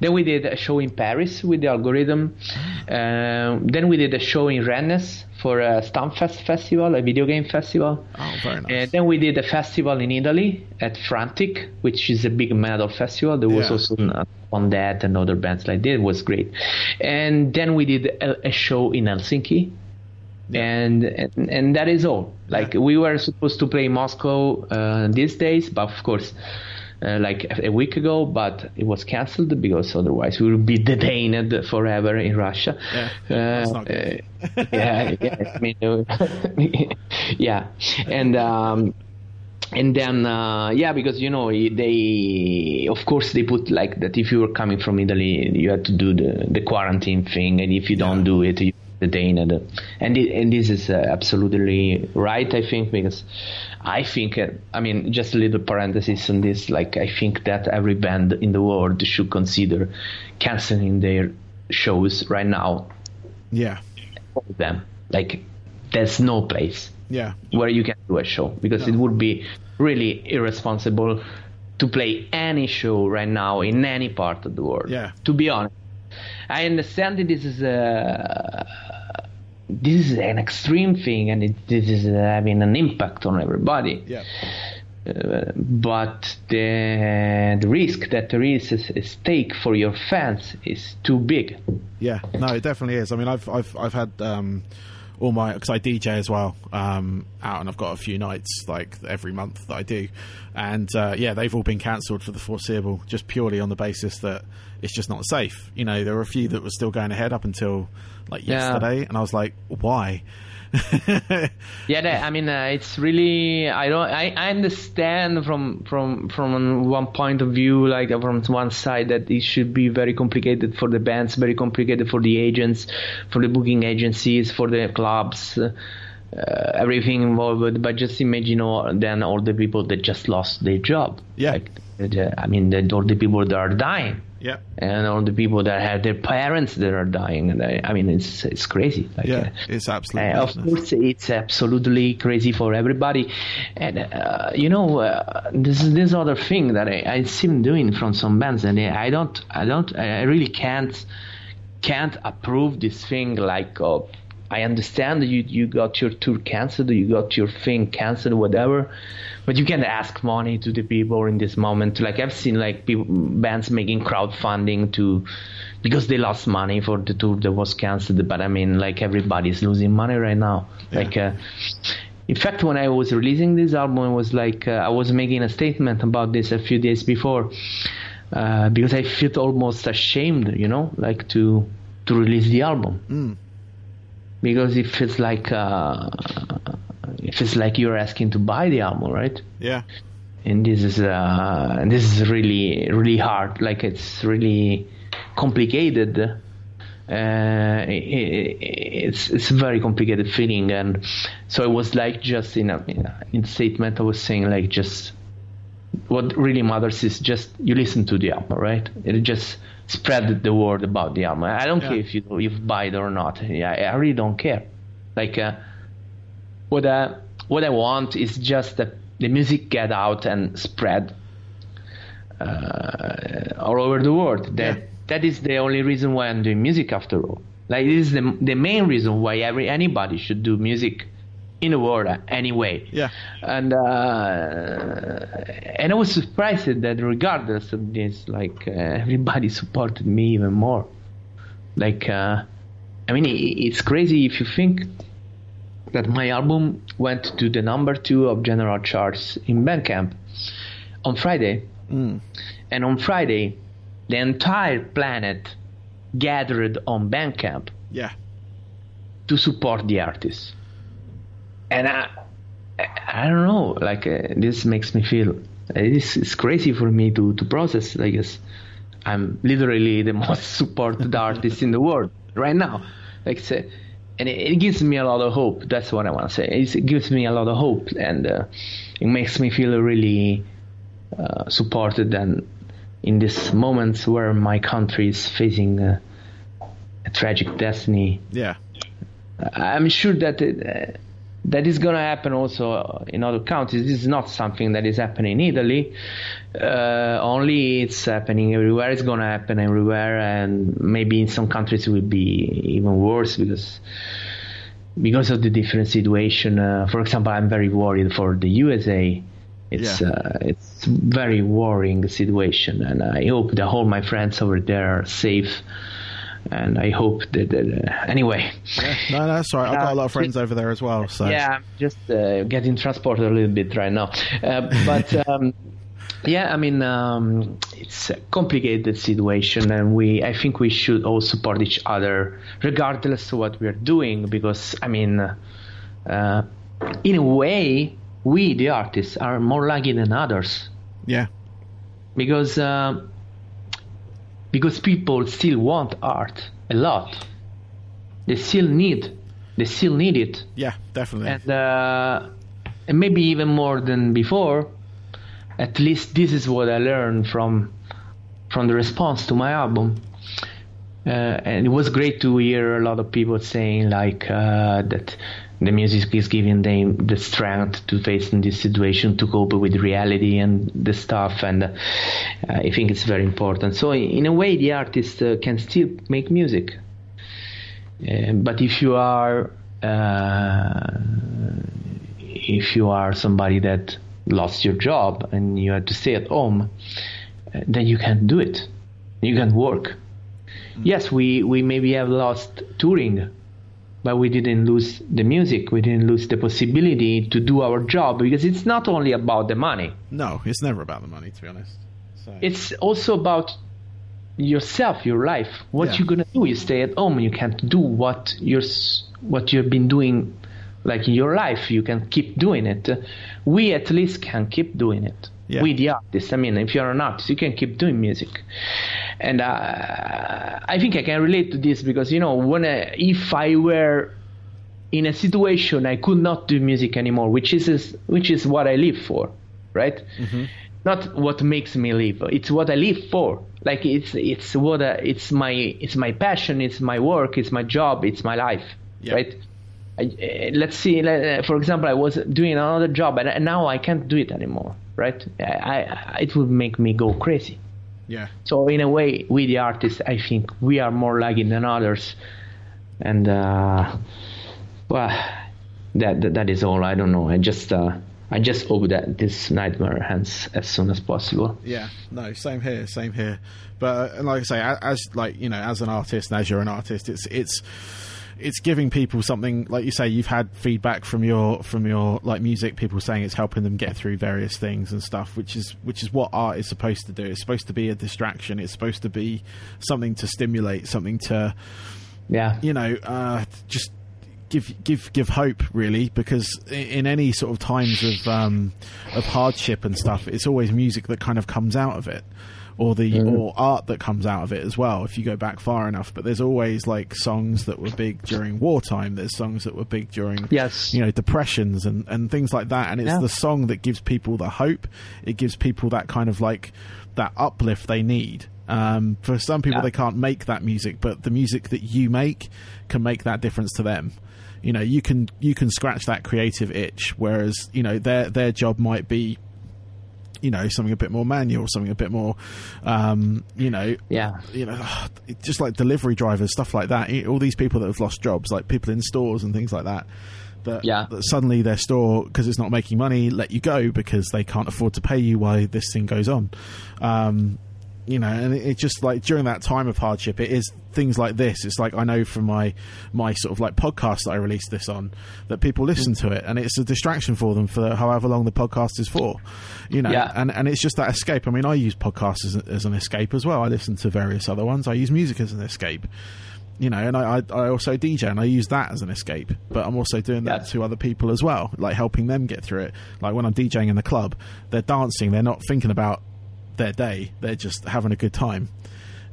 Speaker 2: Then we did a show in Paris with the algorithm. Um then we did a show in Rennes for a Stunfest festival, a video game festival.
Speaker 1: Oh, very nice.
Speaker 2: And then we did a festival in Italy at Frantic, which is a big metal festival. There was
Speaker 1: Yeah.
Speaker 2: also uh, on that and other bands like that. It was great. And then we did a, a show in Helsinki. And, and and that is all. Like we were supposed to play Moscow uh, these days, but of course, uh, like a week ago, but it was cancelled because otherwise we would be detained forever in Russia.
Speaker 1: Yeah, good.
Speaker 2: uh, yeah, yeah, I mean, uh, yeah, and um, and then uh, yeah, because you know they, of course, they put like that if you were coming from Italy, you had to do the the quarantine thing, and if you don't
Speaker 1: Yeah.
Speaker 2: do it, you detained. And it, and this is uh, absolutely right, I think, because I think, uh, I mean, just a little parenthesis on this, like I think that every band in the world should consider canceling their shows right now
Speaker 1: Yeah,
Speaker 2: all of them. Like, there's no place
Speaker 1: yeah,
Speaker 2: where you can do a show because it would be really irresponsible to play any show right now in any part of the world.
Speaker 1: Yeah.
Speaker 2: To be honest, I understand that this is a this is an extreme thing and it, this is having an impact on everybody.
Speaker 1: yeah,
Speaker 2: Uh, but the the risk that there is at stake for your fans is too big.
Speaker 1: yeah. No, it definitely is. I mean, I've I've I've had um, all my because I DJ as well um, out, and I've got a few nights like every month that I do, and uh, yeah, they've all been cancelled for the foreseeable, just purely on the basis that it's just not safe. You know, there were a few that were still going ahead up until like
Speaker 2: Yeah.
Speaker 1: yesterday, and I was like, why?
Speaker 2: Yeah, that, I mean, uh, it's really I don't I, I understand from from from one point of view, like uh, from one side, that it should be very complicated for the bands, very complicated for the agents, for the booking agencies, for the clubs. Uh, uh, everything involved, but just imagine all, then all the people that just lost their job.
Speaker 1: Yeah.
Speaker 2: like, the, I mean, the, all the people that are dying,
Speaker 1: yeah,
Speaker 2: and all the people that have their parents that are dying. And I, I mean, it's it's crazy. Like,
Speaker 1: yeah.
Speaker 2: uh,
Speaker 1: It's absolutely.
Speaker 2: uh, of course, it's absolutely crazy for everybody, and uh, you know, uh, this is this other thing that I, I see them doing from some bands, and I don't, I don't, I really can't, can't approve this thing. Like, uh, I understand that you you got your tour cancelled, you got your thing cancelled, whatever, but you can ask money to the people in this moment. Like I've seen like people, bands making crowdfunding to because they lost money for the tour that was cancelled. But I mean, like everybody's losing money right now.
Speaker 1: Yeah.
Speaker 2: Like, uh, in fact, when I was releasing this album, it was like uh, I was making a statement about this a few days before uh, because I felt almost ashamed, you know, like to to release the album
Speaker 1: Mm.
Speaker 2: Because if it's like uh, it feels like you're asking to buy the album, right?
Speaker 1: Yeah.
Speaker 2: And this is uh, this is really really hard. Like it's really complicated. Uh, it, it, it's it's a very complicated feeling, and so it was like just in a in a statement I was saying like just what really matters is just you listen to the album, right? It just spread the word about the album. I don't
Speaker 1: Yeah.
Speaker 2: care if you you buy it or not. Yeah, I really don't care. Like uh, what I what I want is just that the music get out and spread uh, all over the world. That
Speaker 1: Yeah.
Speaker 2: that is the only reason why I'm doing music after all. Like this is the the main reason why every anybody should do music in the world anyway.
Speaker 1: Yeah.
Speaker 2: And uh, and I was surprised that regardless of this, like uh, everybody supported me even more. Like uh, I mean, it's crazy if you think that my album went to the number two of general charts in Bandcamp on Friday,
Speaker 1: Mm.
Speaker 2: and on Friday, the entire planet gathered on Bandcamp
Speaker 1: Yeah.
Speaker 2: to support the artist. And I, I don't know, like uh, this makes me feel it's, it's crazy for me to to process. I guess I'm literally the most supported artist in the world right now. Like say, and it, it gives me a lot of hope. That's what I want to say. It's, it gives me a lot of hope, and uh, it makes me feel really uh, supported. And in these moments where my country is facing uh, a tragic destiny,
Speaker 1: Yeah.
Speaker 2: I'm sure that it, uh, that is going to happen also in other countries. This is not something that is happening in Italy. Uh, only it's happening everywhere. It's going to happen everywhere, and maybe in some countries it will be even worse because because of the different situation. Uh, for example, I'm very worried for the USA. It's
Speaker 1: Yeah.
Speaker 2: uh, it's very worrying situation, and I hope that all my friends over there are safe. And I hope that, uh, anyway.
Speaker 1: Yeah. No, no, right. I've got a lot of
Speaker 2: Uh,
Speaker 1: friends over there as well. So
Speaker 2: Yeah, I'm just uh, getting transported a little bit right now. Uh, but um, yeah, I mean, um, it's a complicated situation, and we, I think, we should all support each other, regardless of what we are doing, because I mean, uh, in a way, we, the artists, are more lucky than others
Speaker 1: yeah.
Speaker 2: because uh, because people still want art a lot. They still need, they still need it
Speaker 1: Yeah, definitely.
Speaker 2: and uh, and maybe even more than before. At least this is what I learned from from the response to my album. Uh, and it was great to hear a lot of people saying like uh, that the music is giving them the strength to face in this situation to cope with reality and the stuff and uh, I think it's very important so in a way the artist uh, can still make music uh, but if you are uh, if you are somebody that lost your job and you have to stay at home, uh, then you can't do it. You can't work. Yes, we, we maybe have lost touring, but we didn't lose the music. We didn't lose the possibility to do our job because it's not only about the money.
Speaker 1: no, it's never about the money, to be honest. So
Speaker 2: It's also about yourself, your life. What
Speaker 1: Yeah.
Speaker 2: you're gonna do? You stay at home. You can't do what you're what you've been doing, like in your life. You can keep doing it. We at least can keep doing it.
Speaker 1: Yeah.
Speaker 2: We the artists. I mean, if you're an artist, you can keep doing music. And uh, I think I can relate to this because you know when I, if I were in a situation I could not do music anymore, which is which is what I live for, right? Not what makes me live. It's what I live for. Like it's it's what I, it's my it's my passion. It's my work. It's my job. It's my life,
Speaker 1: Yeah.
Speaker 2: right? I, uh, let's see. uh, For example, I was doing another job, and now I can't do it anymore, right? I, I it would make me go crazy.
Speaker 1: yeah,
Speaker 2: So in a way, we the artists, I think we are more lucky than others, and uh, well, that, that that is all. I don't know. I just uh, I just hope that this nightmare ends as soon as possible.
Speaker 1: yeah. No, same here, same here. But uh, and like I say, as like you know, as an artist and as you're an artist, it's it's it's giving people something like you say you've had feedback from your from your like music people saying it's helping them get through various things and stuff which is which is what art is supposed to do. It's supposed to be a distraction. It's supposed to be something to stimulate something to
Speaker 2: yeah.
Speaker 1: you know uh, just give give give hope really because in any sort of times of um, of hardship and stuff it's always music that kind of comes out of it or the mm. or art that comes out of it as well if you go back far enough but there's always like songs that were big during wartime there's songs that were big during
Speaker 2: yes
Speaker 1: you know depressions and and things like that and it's yeah. the song that gives people the hope it gives people that kind of like that uplift they need um, for some people, yeah. they can't make that music, but the music that you make can make that difference to them. You know, you can you can scratch that creative itch, whereas you know their their job might be you know something a bit more manual, something a bit more, um, you know,
Speaker 2: yeah,
Speaker 1: you know, just like delivery drivers, stuff like that. All these people that have lost jobs, like people in stores and things like that. That,
Speaker 2: yeah.
Speaker 1: that suddenly their store, because it's not making money, let you go because they can't afford to pay you while this thing goes on. Um, you know, and it, it, just like during that time of hardship, it is things like this. It's like I know from my my sort of like podcast that I released this on that people listen to it, and it's a distraction for them for however long the podcast is for, you know.
Speaker 2: Yeah.
Speaker 1: And and it's just that escape. I mean, I use podcasts as, as an escape as well. I listen to various other ones. I use music as an escape you know, and I, I, also DJ and I use that as an escape. But I'm also doing that to other people as well, like helping them get through it. Like when I'm DJing in the club, they're dancing, they're not thinking about their day. They're just having a good time.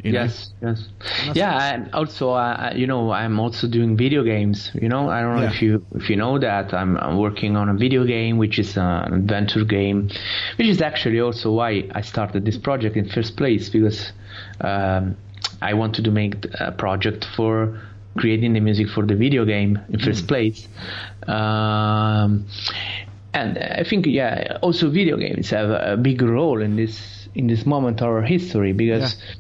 Speaker 2: You know? yes, yes, yeah. And also, uh, you know, I'm also doing video games. You know, I don't know yeah. if you if you know that I'm, I'm, working on a video game, which is an adventure game, which is actually also why I started this project in first place because um, I wanted to make a project for creating the music for the video game in first mm. place. Um, and I think, yeah, also video games have a big role in this in this moment of our history because yeah.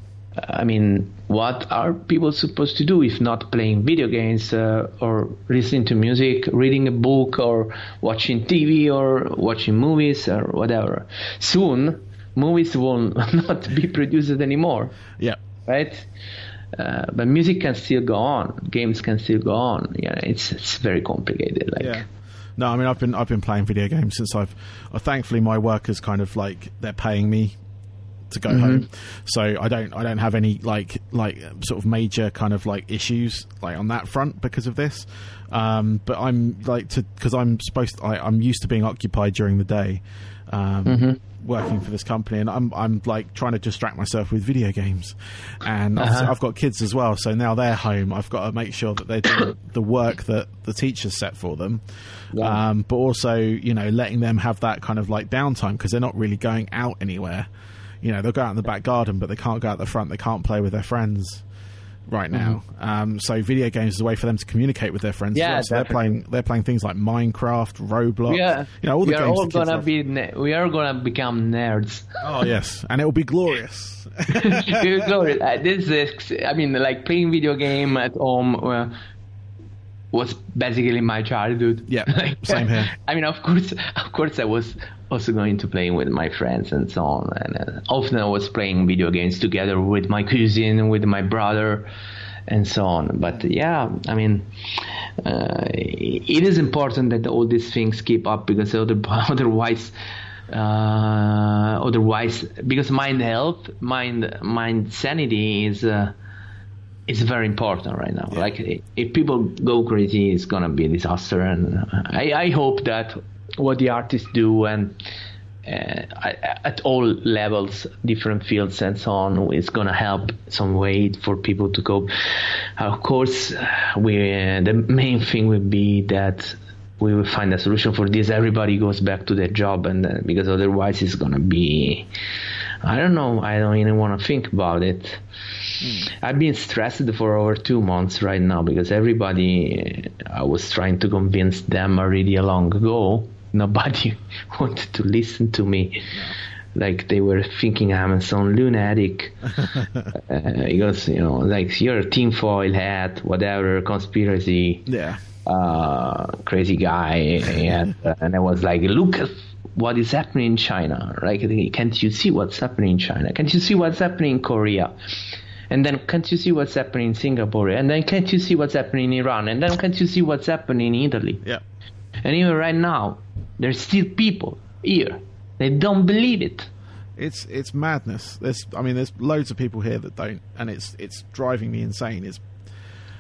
Speaker 2: I mean, what are people supposed to do if not playing video games uh, or listening to music, reading a book, or watching TV or watching movies or whatever? Soon, movies will not be produced anymore.
Speaker 1: Yeah.
Speaker 2: Right? Uh, but music can still go on. Games can still go on. Yeah, it's it's very complicated. Like.
Speaker 1: Yeah. No, I mean I've been I've been playing video games since I've. Uh, thankfully, my work is kind of like they're paying me to go mm-hmm. home. So I don't I don't have any like like sort of major kind of like issues like on that front because of this. Um, but I'm like to because I'm supposed to, I, am used to being occupied during the day. Um, mm-hmm. Working for this company, and I'm I'm like trying to distract myself with video games, and uh-huh. I've got kids as well. So now they're home. I've got to make sure that they're doing the work that the teachers set for them, yeah. um, but also you know letting them have that kind of like downtime because they're not really going out anywhere you know they'll go out in the back garden, but they can't go out the front. They can't play with their friends right now. Mm-hmm. Um, so video games is a way for them to communicate with their friends.
Speaker 2: Yeah,
Speaker 1: well. so they're playing they're playing things like Minecraft, Roblox. Yeah, you know all the
Speaker 2: we
Speaker 1: are games.
Speaker 2: All gonna be ne- we are gonna become nerds.
Speaker 1: Oh yes, and it will be glorious.
Speaker 2: glorious. Uh, this is I mean like playing video game at home. Uh, was basically my childhood.
Speaker 1: Yeah, same here.
Speaker 2: I mean, of course, of course, I was also going to playing with my friends and so on. And uh, often I was playing video games together with my cousin, with my brother, and so on. But yeah, I mean, uh, it is important that all these things keep up because other, otherwise. Uh, otherwise, because mind health, mind mind sanity is uh, is very important right now. Yeah. Like if people go crazy, it's gonna be a disaster. And I, I hope that what the artists do and uh, at all levels, different fields and so on, is going to help some way for people to cope. Of course, we uh, the main thing would be that we will find a solution for this. Everybody goes back to their job, and uh, because otherwise it's going to be, I don't know. I don't even want to think about it. Mm. I've been stressed for over two months right now because everybody I was trying to convince them already a long ago nobody wanted to listen to me. Like they were thinking I'm some lunatic. uh, because you know, like you're a tinfoil hat, whatever conspiracy.
Speaker 1: Yeah.
Speaker 2: Uh, crazy guy, and uh, and I was like, look at what is happening in China. Like, can't you see what's happening in China? Can't you see what's happening in Korea? And then can't you see what's happening in Singapore? And then can't you see what's happening in Iran? And then can't you see what's happening in Italy?
Speaker 1: Yeah.
Speaker 2: And even right now, there's still people here. They don't believe it.
Speaker 1: It's it's madness. There's I mean there's loads of people here that don't, and it's it's driving me insane. It's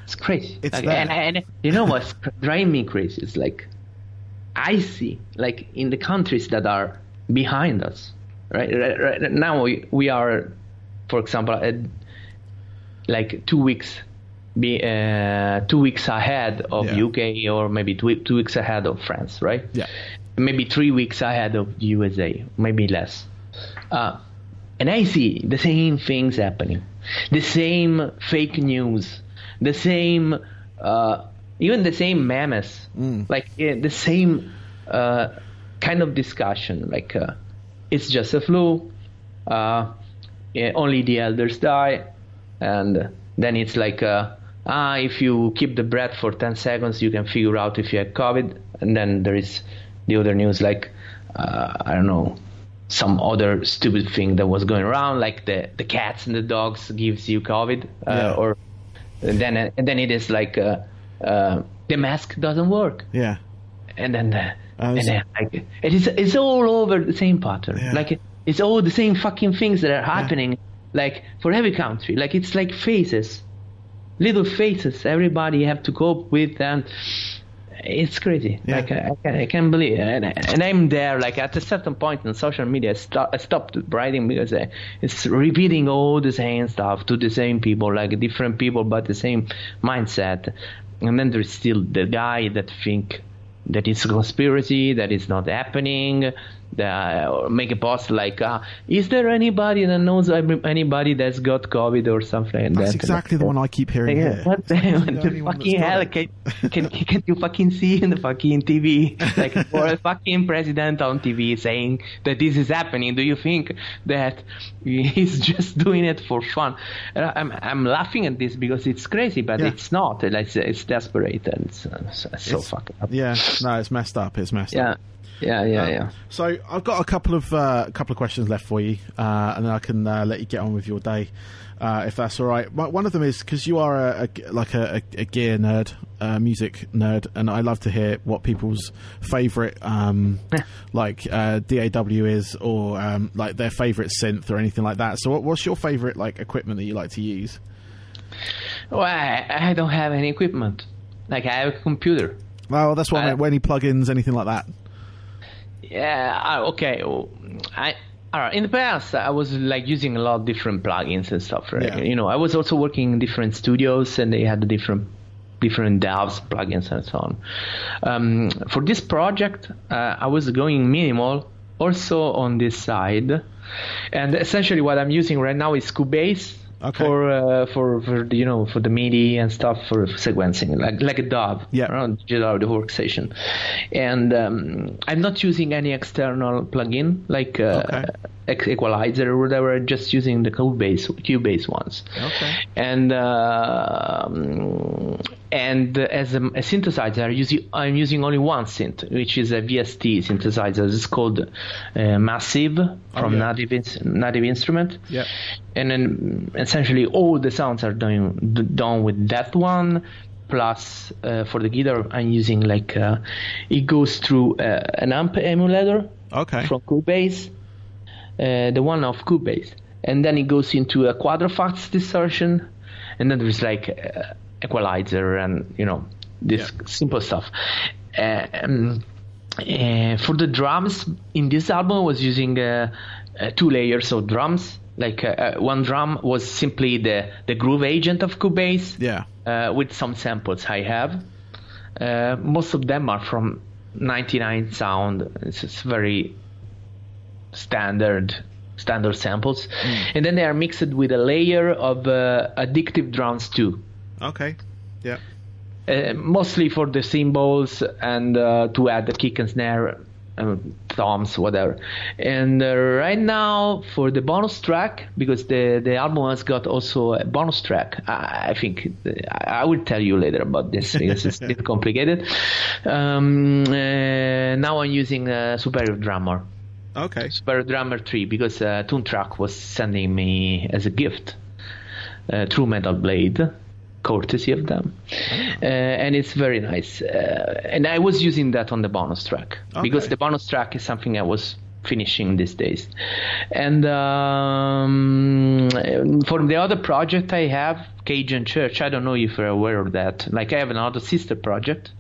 Speaker 2: It's crazy.
Speaker 1: It's
Speaker 2: like, and, and you know what's driving me crazy? It's like I see, like in the countries that are behind us, right? right, right now we, we are, for example, at, like two weeks, be uh, two weeks ahead of
Speaker 1: Yeah.
Speaker 2: UK or maybe two, two weeks ahead of France, right?
Speaker 1: yeah,
Speaker 2: maybe three weeks ahead of the USA, maybe less. Uh, and I see the same things happening, the same fake news, the same, uh, even the same memes, like eh, the same uh, kind of discussion. Like uh, it's just a flu, uh, eh, only the elders die, and then it's like. Uh, Ah, if you keep the breath for 10 seconds, you can figure out if you have COVID. And then there is the other news, like, uh, I don't know, some other stupid thing that was going around, like the, the cats and the dogs gives you COVID. Uh,
Speaker 1: Yeah.
Speaker 2: Or and then, and then it is like, uh, uh, the mask doesn't work.
Speaker 1: yeah.
Speaker 2: And then, uh,
Speaker 1: I
Speaker 2: and then like, it is, it's all over the same pattern.
Speaker 1: Yeah.
Speaker 2: Like, it's all the same fucking things that are happening, Yeah. like, for every country. Like, it's like phases little faces everybody have to cope with and it's crazy
Speaker 1: Yeah.
Speaker 2: like I, I, can't, I can't believe it. And, and i'm there like at a certain point in social media i, sto- I stopped writing because I, it's repeating all the same stuff to the same people like different people but the same mindset and then there's still the guy that think that it's a conspiracy that it's not happening that, make a post like uh, is there anybody that knows anybody that's got covid or something like
Speaker 1: That's
Speaker 2: that
Speaker 1: exactly the one I keep hearing
Speaker 2: yeah, what the,
Speaker 1: the
Speaker 2: what the fucking hell? Can, can, can you fucking see in the fucking TV? Like, for a fucking president on TV saying that this is happening, do you think that he's just doing it for fun? I'm, I'm laughing at this because it's crazy, but
Speaker 1: Yeah.
Speaker 2: it's not. It's, it's desperate and it's, uh, it's so
Speaker 1: It's-
Speaker 2: fucking up.
Speaker 1: Yeah, no, it's messed up. It's messed
Speaker 2: Yeah.
Speaker 1: up.
Speaker 2: Yeah, yeah, yeah.
Speaker 1: So I've got a couple of uh, couple of questions left for you, uh, and then I can uh, let you get on with your day, uh, if that's all right. One one of them is because you are a, a like a, a, gear nerd, a music nerd, and I love to hear what people's favourite um, like uh, DAW is, or um, like their favourite synth or anything like that. So what, what's your favourite like equipment that you like to use?
Speaker 2: Well, I, I don't have any equipment. Like, I have a computer.
Speaker 1: Well, that's what I meant. Any plugins, anything like that?
Speaker 2: Yeah. Okay. I. All right. In the past, I was like using a lot of different plugins and stuff. Right?
Speaker 1: Yeah.
Speaker 2: You know, I was also working in different studios, and they had different different DAWs, plugins, and so on. Um, for this project, uh, I was going minimal, also on this side, and essentially what I'm using right now is Cubase.
Speaker 1: Okay.
Speaker 2: For uh, for for the, you know for the MIDI and stuff for sequencing like like a DAW
Speaker 1: Yeah.
Speaker 2: around digital audio workstation, and um, I'm not using any external plugin like uh,
Speaker 1: Okay.
Speaker 2: equalizer or whatever. Just using the Cubase Cubase ones.
Speaker 1: Okay.
Speaker 2: And uh, um, and as a, a synthesizer, I'm using, I'm using only one synth, which is a VST synthesizer. It's called uh, Massive from
Speaker 1: yeah.
Speaker 2: Native Native Instrument
Speaker 1: Yep.
Speaker 2: and then essentially all the sounds are done done with that one plus uh, for the guitar i'm using like uh, it goes through uh, an amp emulator
Speaker 1: Okay.
Speaker 2: from cubase uh, the one of cubase and then it goes into a Quadrafuzz distortion and then there's like uh, equalizer and you know this
Speaker 1: Yeah.
Speaker 2: simple stuff um, uh, for the drums in this album, I was using uh, uh, two layers of drums. Like uh, uh, one drum was simply the, the groove agent of Cubase
Speaker 1: Yeah.
Speaker 2: uh, with some samples I have. Uh, most of them are from 99 Sound. It's just very standard standard samples, and then they are mixed with a layer of uh, Addictive Drums 2
Speaker 1: Okay. Yeah.
Speaker 2: uh, mostly for the cymbals and uh, to add the kick and snare, um, toms, whatever. And uh, right now for the bonus track, because the the album has got also a bonus track. I, I think I, I will tell you later about this because it's a bit complicated. Um, uh, now I'm using a Superior Drummer.
Speaker 1: Okay.
Speaker 2: Superior Drummer 3 because uh, Toontrack was sending me as a gift uh, True Metal Blade, courtesy of them, uh, and it's very nice. Uh, and I was using that on the bonus track because the bonus track is something I was finishing these days. And um, for the other project I have, Keygen Church, I don't know if you're aware of that. Like I have another sister project,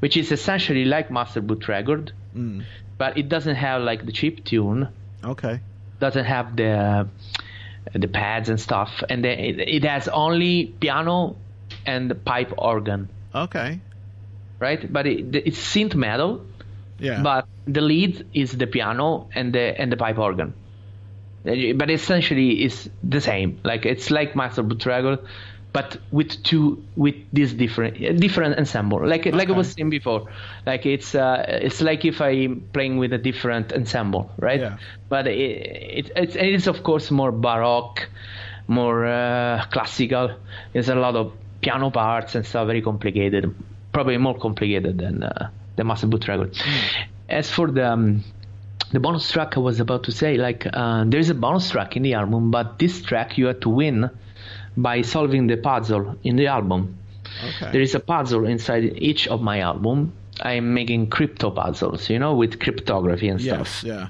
Speaker 2: which is essentially like Master Boot Record, but it doesn't have like the chip tune,
Speaker 1: Okay.
Speaker 2: doesn't have the the pads and stuff, and then it, it has only piano and pipe organ,
Speaker 1: Okay.
Speaker 2: right? But it, it's synth metal,
Speaker 1: Yeah.
Speaker 2: but the lead is the piano and the and the pipe organ. But essentially, it's the same. Like it's like Master Boot but with two with this different different ensemble. Like like I was saying before, like it's uh, it's like if I'm playing with a different ensemble, right?
Speaker 1: Yeah.
Speaker 2: But it, it it's it is of course more baroque, more uh, classical. There's a lot of piano parts and stuff, very complicated. Probably more complicated than uh, the Master Boot Record. As for the um, the bonus track I was about to say, like uh, there's a bonus track in the album, but this track you have to win by solving the puzzle in the album.
Speaker 1: Okay.
Speaker 2: There is a puzzle inside each of my album. I'm making crypto puzzles, you know, with cryptography and stuff.
Speaker 1: yes. Yeah.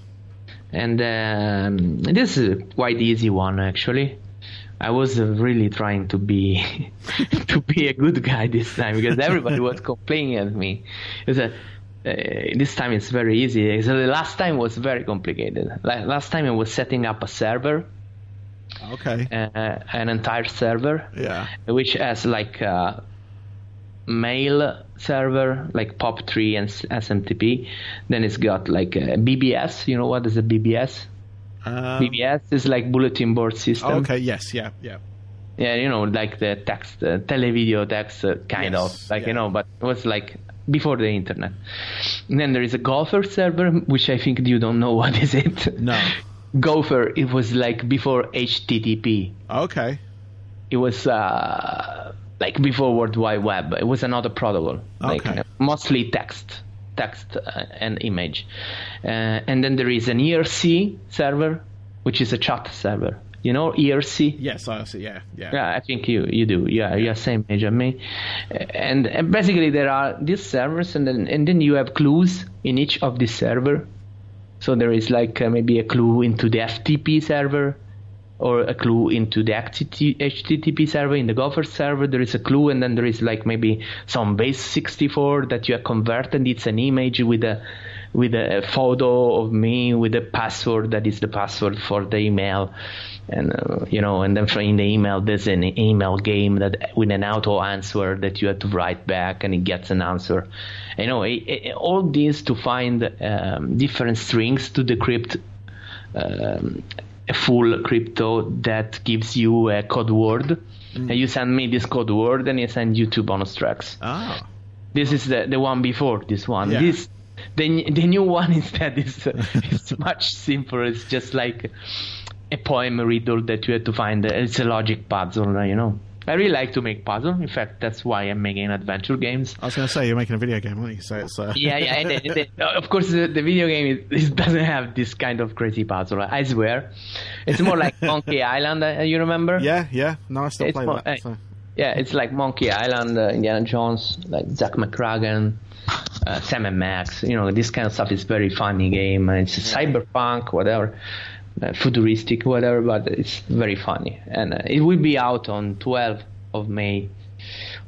Speaker 2: And um, this is a quite easy one actually. I was really trying to be to be a good guy this time because everybody was complaining at me. It's a, uh, this time it's very easy. So the last time was very complicated. Like last time I was setting up a server,
Speaker 1: Okay.
Speaker 2: uh, an entire server,
Speaker 1: Yeah.
Speaker 2: which has like a mail server like POP3 and SMTP. Then it's got like a BBS. You know what is a BBS?
Speaker 1: Um,
Speaker 2: BBS is like bulletin board system.
Speaker 1: okay. Yes. Yeah. Yeah.
Speaker 2: Yeah, you know, like the text, uh, televideo text, uh, kind
Speaker 1: Yes,
Speaker 2: of like
Speaker 1: yeah.
Speaker 2: you know, but it was like before the internet. And then there is a Gopher server, which I think you don't know what is it.
Speaker 1: No.
Speaker 2: Gopher, it was like before HTTP.
Speaker 1: Okay.
Speaker 2: It was uh, like before World Wide Web. It was another protocol, like
Speaker 1: Okay.
Speaker 2: uh, mostly text, text uh, and image. Uh, and then there is an ERC server, which is a chat server. You know ERC?
Speaker 1: Yes. I see. Yeah. Yeah.
Speaker 2: Yeah, I think you you do. Yeah, you're same age as me. And, and basically there are these servers, and then and then you have clues in each of these server. So there is like uh, maybe a clue into the FTP server, or a clue into the HTTP server. In the Gopher server, there is a clue, and then there is like maybe some base 64 that you have converted. It's an image with a with a photo of me with a password that is the password for the email and uh, you know and then in the email there's an email game that with an auto answer that you have to write back and it gets an answer you know it, it, all this to find um, different strings to decrypt um, a full crypto that gives you a code word and you send me this code word and I send you two bonus tracks
Speaker 1: Ah.
Speaker 2: this is the, the one before this one.
Speaker 1: Yeah.
Speaker 2: This the the new one instead is uh, is much simpler. It's just like a poem riddle that you have to find. It's a logic puzzle, uh, you know. I really like to make puzzles. In fact, that's why I'm making adventure games.
Speaker 1: I was going to say you're making a video game, aren't you? So it's. Uh...
Speaker 2: Yeah, yeah. The, of course, the, the video game it doesn't have this kind of crazy puzzle. I swear, it's more like Monkey Island. Uh, you remember?
Speaker 1: Yeah. Yeah. No, I still
Speaker 2: It's
Speaker 1: play
Speaker 2: more-
Speaker 1: that. so.
Speaker 2: Yeah, it's like Monkey Island, uh, Indiana Jones, like Zak McKracken, uh, Sam and Max. You know, this kind of stuff is very funny game. It's cyberpunk, whatever, uh, futuristic, whatever, but it's very funny. And uh, it will be out on 12th of May,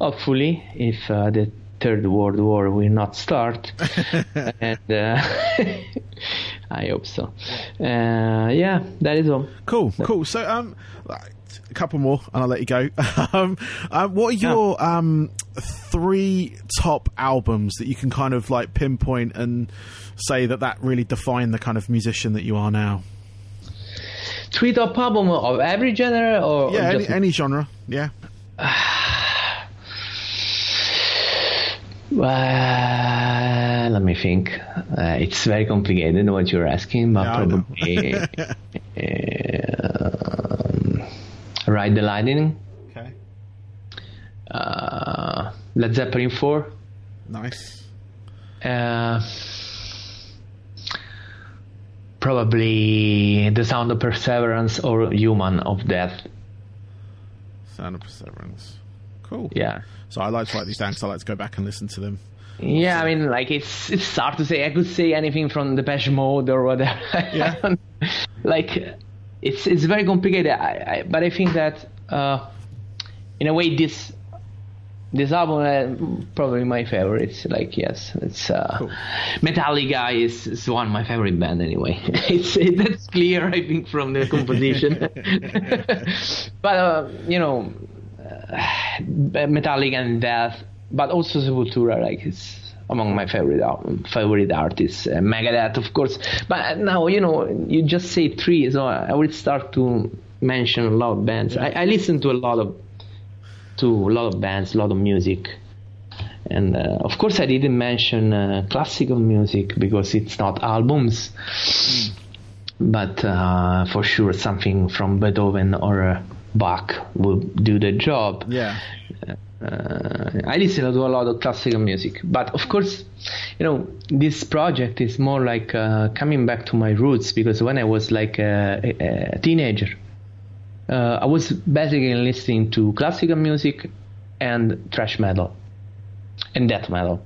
Speaker 2: hopefully, if uh, the Third World War will not start. and uh, I hope so. Uh, yeah, that is all.
Speaker 1: Cool, cool. So, um, right, a couple more, and I'll let you go. um, um, what are your um three top albums that you can kind of like pinpoint and say that that really define the kind of musician that you are now?
Speaker 2: Three top album of every genre, or or
Speaker 1: Yeah, any,
Speaker 2: just
Speaker 1: any genre. Yeah.
Speaker 2: Well, let me think. Uh, it's very complicated what you're asking, but
Speaker 1: Yeah,
Speaker 2: probably um, Ride the Lightning,
Speaker 1: Okay.
Speaker 2: uh, Led Zeppelin 4,
Speaker 1: Nice.
Speaker 2: uh, probably The Sound of Perseverance or Human of Death.
Speaker 1: Sound of Perseverance. Cool.
Speaker 2: Yeah.
Speaker 1: So I like to write these down because I like to go back and listen to them.
Speaker 2: Yeah, I mean, like it's it's hard to say. I could say anything from the Depeche Mode or whatever.
Speaker 1: Yeah.
Speaker 2: like it's it's very complicated. I, I, but I think that uh, in a way this this album uh, probably my favorite. It's like yes, it's uh,
Speaker 1: Cool.
Speaker 2: Metallica is, is one of my favorite band anyway. it's it, that's clear I think from the composition. but uh, you know, uh, Metallica and Death, but also Sepultura like it's among my favorite favorite artists. Uh, Megadeth, of course. But now you know you just say three, so I will start to mention a lot of bands. I, I listen to a lot of to a lot of bands, a lot of music. And uh, of course, I didn't mention uh, classical music because it's not albums, but uh, for sure something from Beethoven or uh, Bach will do the job.
Speaker 1: Yeah.
Speaker 2: Uh, I listen to a lot of classical music, but of course, you know, this project is more like uh, coming back to my roots because when I was like a, a, teenager, uh, I was basically listening to classical music and thrash metal and death metal.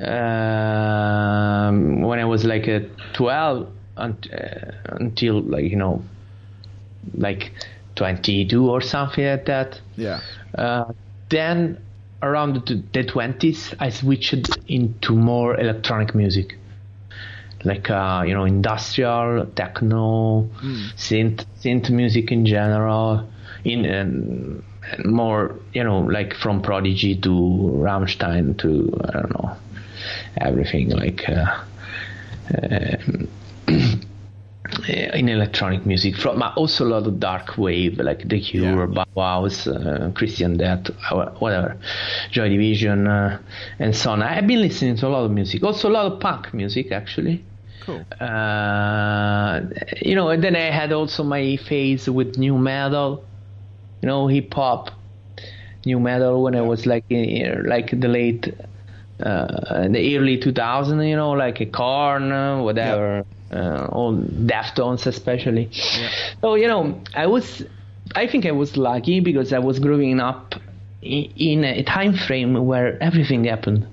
Speaker 2: Um, when I was like a 12 unt- uh, until like you know like 22 or something like that.
Speaker 1: Yeah.
Speaker 2: Uh, then around the, the 20s, I switched into more electronic music, like uh, you know industrial, techno, synth, synth music in general, in um, more you know like from Prodigy to Rammstein to I don't know everything like. Uh, um, in electronic music, from also a lot of dark wave like The Cure,
Speaker 1: Yeah.
Speaker 2: Bauhaus, uh, Christian Death, whatever, Joy Division, uh, and so on. I've been listening to a lot of music, also a lot of punk music actually.
Speaker 1: Cool.
Speaker 2: Uh, you know, and then I had also my phase with nu metal, you know, hip hop, nu metal when I was like in, like the late, uh, the early 2000, you know, like a Korn, uh, whatever, uh, all Deftones especially. So you know, I was, I think I was lucky because I was growing up in, in a time frame where everything happened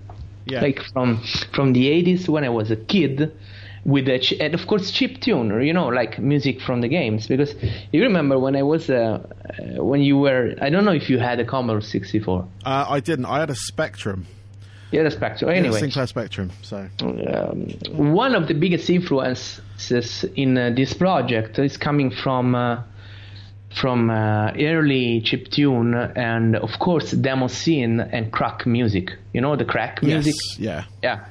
Speaker 1: Yeah.
Speaker 2: like from from the 80s when I was a kid with a ch- and of course chip tune you know like music from the games because you remember when I was uh, uh, when you were I don't know if you had a Commodore 64
Speaker 1: Uh, I didn't. I had a Spectrum.
Speaker 2: Yeah the Spectrum
Speaker 1: Yeah,
Speaker 2: anyway
Speaker 1: Sinclair Spectrum. So
Speaker 2: um, one of the biggest influences in uh, this project is coming from uh, from uh, early chiptune and of course demo scene and crack music you know the crack music
Speaker 1: yes. Yeah.
Speaker 2: yeah.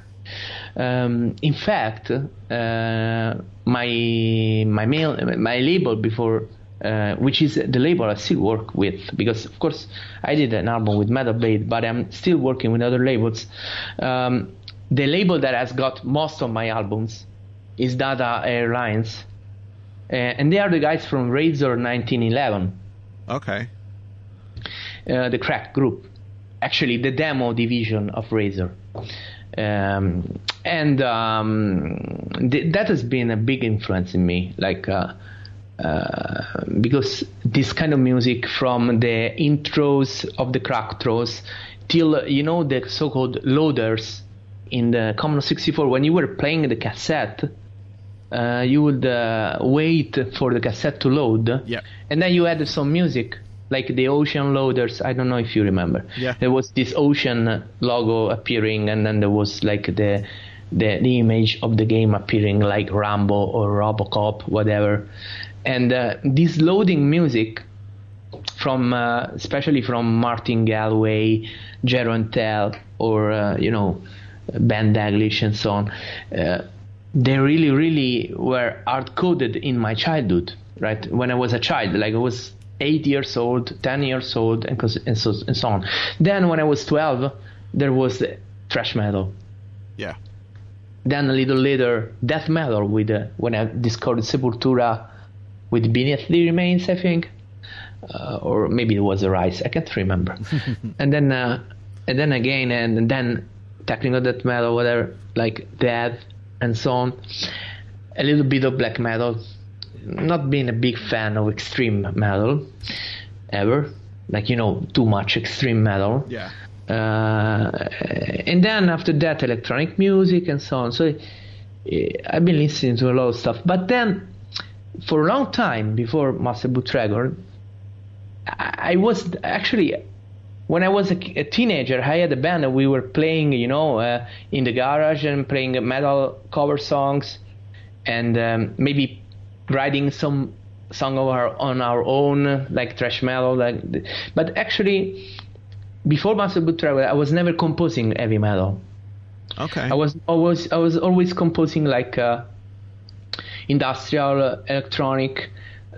Speaker 2: Um, in fact, uh, my my mail my label before, uh, which is the label I still work with, because of course I did an album with Metal Blade, but I'm still working with other labels. Um, the label that has got most of my albums is Dada Airlines, uh, and they are the guys from Razor 1911
Speaker 1: Okay.
Speaker 2: uh, the crack group, actually the demo division of Razor. Um, and um, th- that has been a big influence in me, like uh, uh, because this kind of music from the intros of the cracktros till you know the so-called loaders in the Commodore 64 when you were playing the cassette. Uh, you would uh, wait for the cassette to load,
Speaker 1: Yeah.
Speaker 2: and then you added some music like the ocean loaders i don't know if you remember
Speaker 1: Yeah.
Speaker 2: there was this ocean logo appearing and then there was like the the, the image of the game appearing like rambo or robocop whatever and uh, this loading music from uh, especially from martin galway Jeroen Tel or uh, you know ben daglish and so on uh, they really really were hard coded in my childhood right when i was a child like i was eight years old, ten years old, and, and, so, and so on. Then when I was twelve, there was thrash metal.
Speaker 1: Yeah.
Speaker 2: Then a little later, death metal with uh, when I discovered Sepultura with the Remains, I think, uh, or maybe it was Arise. I can't remember. and then uh, and then again, and then technical death metal, whatever, like death and so on. A little bit of black metal. Not being a big fan of extreme metal ever. like you know too much extreme metal.
Speaker 1: Yeah.
Speaker 2: Uh, and then after that, electronic music and so on. So I've been listening to a lot of stuff. But then, for a long time before Master Boot I, I was actually when I was a, a, teenager, I had a band and we were playing, you know, uh, in the garage and playing metal cover songs, and um, maybe writing some song of our, on our own, like thrash metal. Like, but actually, before Master Boot Record, I was never composing heavy metal.
Speaker 1: Okay.
Speaker 2: I was always I was always composing like uh, industrial, electronic,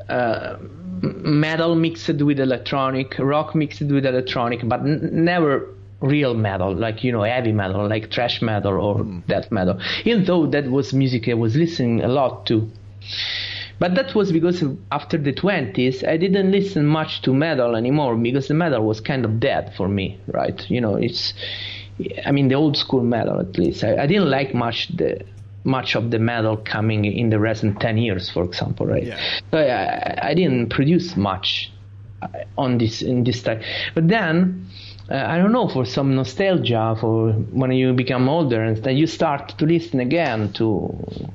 Speaker 2: uh, metal mixed with electronic, rock mixed with electronic, but n- never real metal, like you know heavy metal, like thrash metal or mm. death metal. Even though that was music I was listening a lot to. But that was because after the 20s, I didn't listen much to metal anymore because the metal was kind of dead for me, right? You know, it's, I mean, the old school metal at least. I, I didn't like much the much of the metal coming in the recent 10 years, for example, right? Yeah. So I, I didn't produce much uh, on this in this time. But then, uh, I don't know, for some nostalgia, for when you become older and then you start to listen again to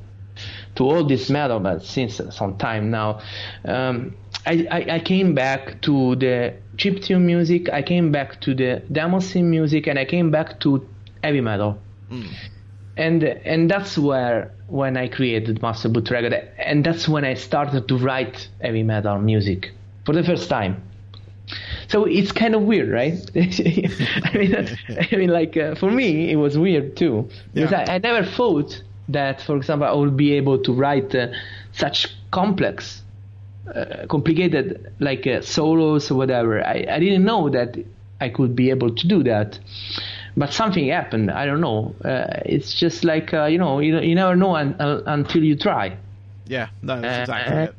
Speaker 2: to all this metal, but since some time now, um, I, I, I, came back to the chiptune music, I came back to the demo scene music, and I came back to heavy metal. Mm and and that's where when I created Master Boot Record, and that's when I started to write heavy metal music for the first time. So it's kind of weird, right? I mean, I mean, like uh, for me, it was weird too because yeah. I, I, never thought that, for example, I would be able to write uh, such complex, uh, complicated like uh, solos or whatever. I, I didn't know that I could be able to do that but something happened. I don't know. Uh, it's just like uh, you know, you, you never know un, uh, until you try.
Speaker 1: Yeah, no, that's uh, exactly it.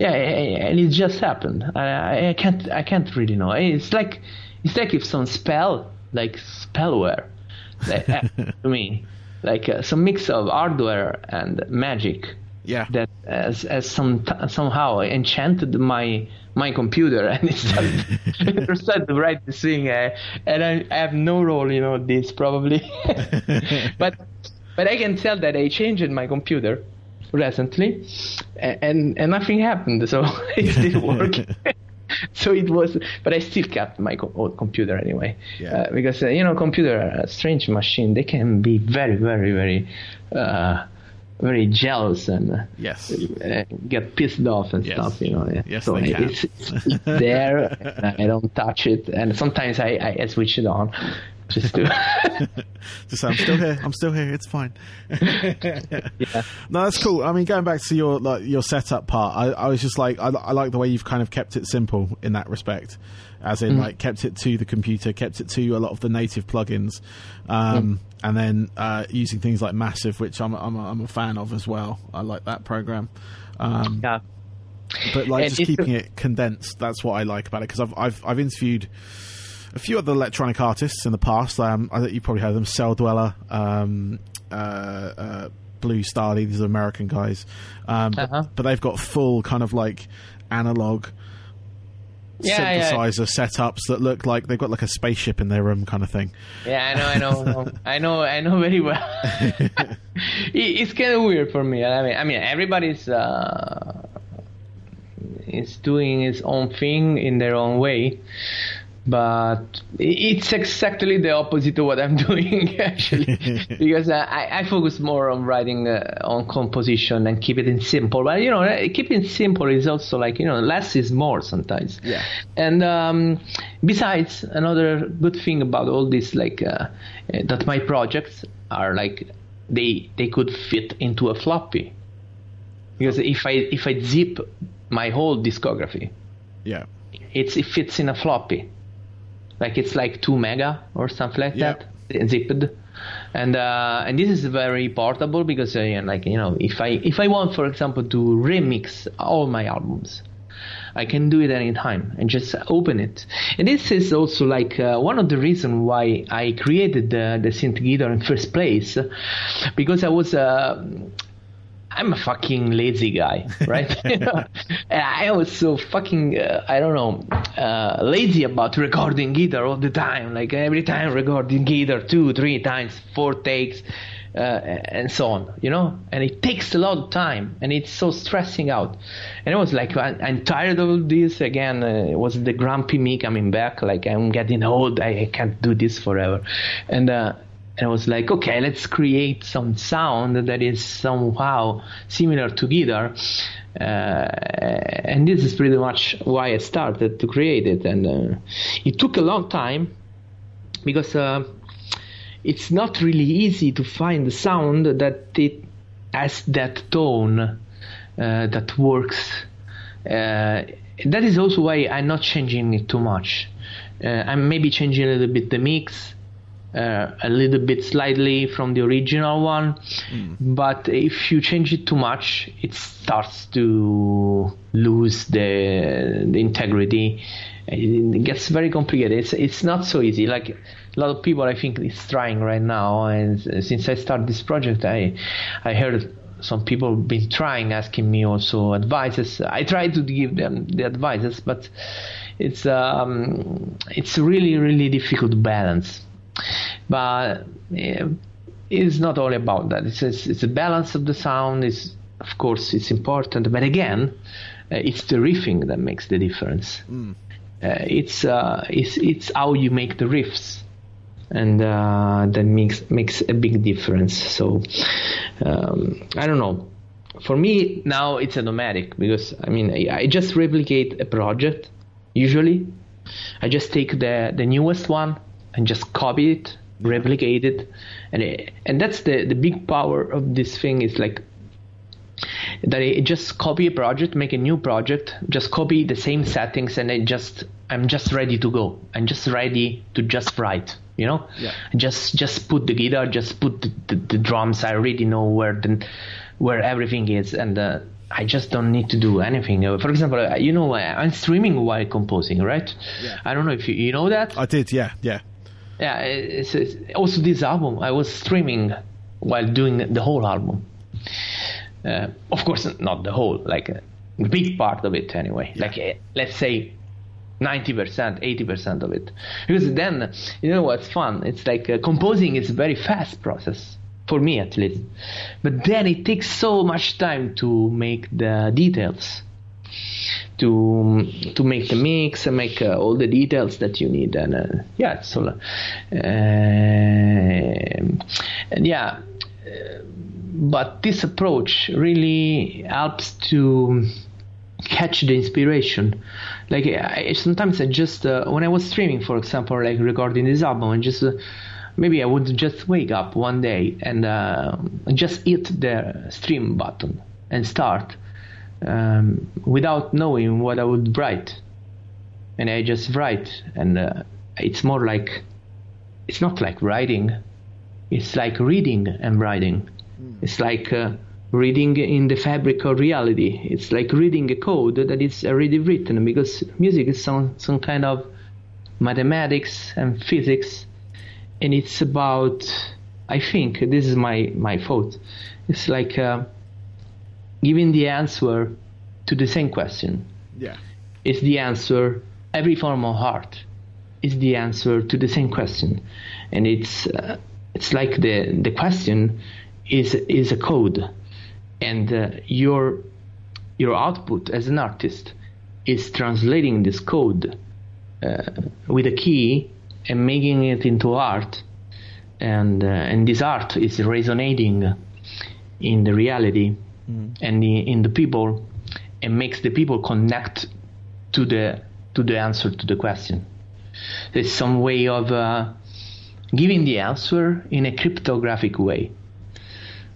Speaker 2: Yeah, and it just happened. I, I can't, I can't really know. It's like, it's like if some spell, like spellware, to me, like uh, some mix of hardware and magic.
Speaker 1: Yeah.
Speaker 2: That has, has some somehow enchanted my my computer and it started, started to write this thing uh, and I, I, have no role you know this probably. But but I can tell that I changed my computer recently and and nothing happened so it didn't work. So it was but I still kept my old computer anyway. Yeah. uh, because uh, you know computer a strange machine. They can be very very very uh, very jealous and
Speaker 1: yes.
Speaker 2: Uh, get pissed off and
Speaker 1: yes.
Speaker 2: stuff, you know. Yeah.
Speaker 1: Yes,
Speaker 2: so
Speaker 1: they
Speaker 2: it's, it's, there. I don't touch it, and sometimes I, I switch it on just do it.
Speaker 1: just say, I'm still here. I'm still here. It's fine. yeah. No, that's cool. I mean, going back to your like your setup part, I, I was just like, I, I like the way you've kind of kept it simple in that respect as in mm. like kept it to the computer, kept it to a lot of the native plugins, um, mm. and then uh, using things like Massive, which I'm I'm a, I'm a fan of as well. I like that program. Um,
Speaker 2: yeah.
Speaker 1: But like just keeping it condensed, that's what I like about it because I've I've I've interviewed a few other electronic artists in the past. Um, I think you probably heard them, Celldweller, um, uh, uh, Blue Stahli. These are American guys, um, uh-huh. but, but, they've got full kind of like analog yeah, synthesizer yeah. setups that look like they've got like a spaceship in their room, kind of thing.
Speaker 2: Yeah, I know, I know, I know, I know very well. it's kind of weird for me. I mean, I mean, everybody's uh, is doing his own thing in their own way but it's exactly the opposite of what I'm doing actually, because I, I focus more on writing uh, on composition and keep it in simple. But you know, keeping simple is also like you know, less is more sometimes.
Speaker 1: Yeah.
Speaker 2: And um, besides, another good thing about all this, like uh, that my projects are like they they could fit into a floppy, because if I if I zip my whole discography,
Speaker 1: yeah,
Speaker 2: it's it fits in a floppy like it's like two mega or something like that zipped and uh, and this is very portable because uh, like you know if I if I want for example to remix all my albums I can do it anytime and just open it. And this is also like uh, one of the reasons why I created the, the synth guitar in first place, because I was uh, I'm a fucking lazy guy, right? I was so fucking, uh, I don't know, uh, lazy about recording guitar all the time. Like every time recording guitar, two, three times, four takes, uh, and so on, you know? And it takes a lot of time and it's so stressing out. And I was like, I'm tired of this again. Uh, it was the grumpy me coming back. Like, I'm getting old. I, can't do this forever. And, uh, and I was like, okay, let's create some sound that is somehow similar to guitar. Uh, and this is pretty much why I started to create it. And uh, it took a long time because uh, it's not really easy to find the sound that it has that tone uh, that works. Uh, that is also why I'm not changing it too much. Uh, I'm maybe changing a little bit the mix, uh, a little bit slightly from the original one. Mm. But if you change it too much, it starts to lose the, the integrity. It gets very complicated. It's it's not so easy. Like a lot of people, I think, is trying right now. And since I started this project, I I heard some people been trying, asking me also advices. I try to give them the advices, but it's um, it's really really difficult balance but it's not all about that. It's, it's, it's a balance of the sound. Is of course it's important, but again, uh, it's the riffing that makes the difference. Mm. Uh, it's uh, it's it's how you make the riffs, and uh, that makes makes a big difference. So um, I don't know. For me now it's a nomadic because I mean I, I just replicate a project. Usually, I just take the the newest one and just copy it, replicate it, and it, and that's the the big power of this thing is like that I just copy a project, make a new project, just copy the same settings, and I just I'm just ready to go. I'm just ready to just write. You know,
Speaker 1: yeah.
Speaker 2: just just put the guitar, just put the, the, the drums. I already know where the where everything is, and uh, I just don't need to do anything. Uh, for example, uh, you know, uh, I'm streaming while composing, right?
Speaker 1: Yeah.
Speaker 2: I don't know if you, you know that.
Speaker 1: I did, yeah, yeah
Speaker 2: yeah, it's, it's, also this album I was streaming while doing the whole album. Uh, of course, not the whole, like a big part of it anyway. Yeah. Like uh, let's say 90%, 80% of it. Because then, you know what's fun? It's like uh, composing is a very fast process for me at least. But then it takes so much time to make the details to to make the mix and make uh, all the details that you need. And uh, yeah so uh, and yeah but this approach really helps to catch the inspiration. Like I, sometimes i just uh, when i was streaming for example like recording this album and just uh, maybe i would just wake up one day and uh, just hit the stream button and start um, without knowing what I would write. And I just write, and uh, it's more like it's not like writing, it's like reading and writing. Mm. It's like uh, reading in the fabric of reality. It's like reading a code that is already written because music is some, some kind of mathematics and physics, and it's about, I think, this is my, my thought, it's like. Uh, giving the answer to the same question.
Speaker 1: Yeah.
Speaker 2: Is the answer every form of art is the answer to the same question, and it's uh, it's like the the question is is a code, and uh, your your output as an artist is translating this code uh, with a key and making it into art, and uh, and this art is resonating in the reality mm. and the, in the people and makes the people connect to the to the answer to the question. There's some way of uh, giving the answer in a cryptographic way.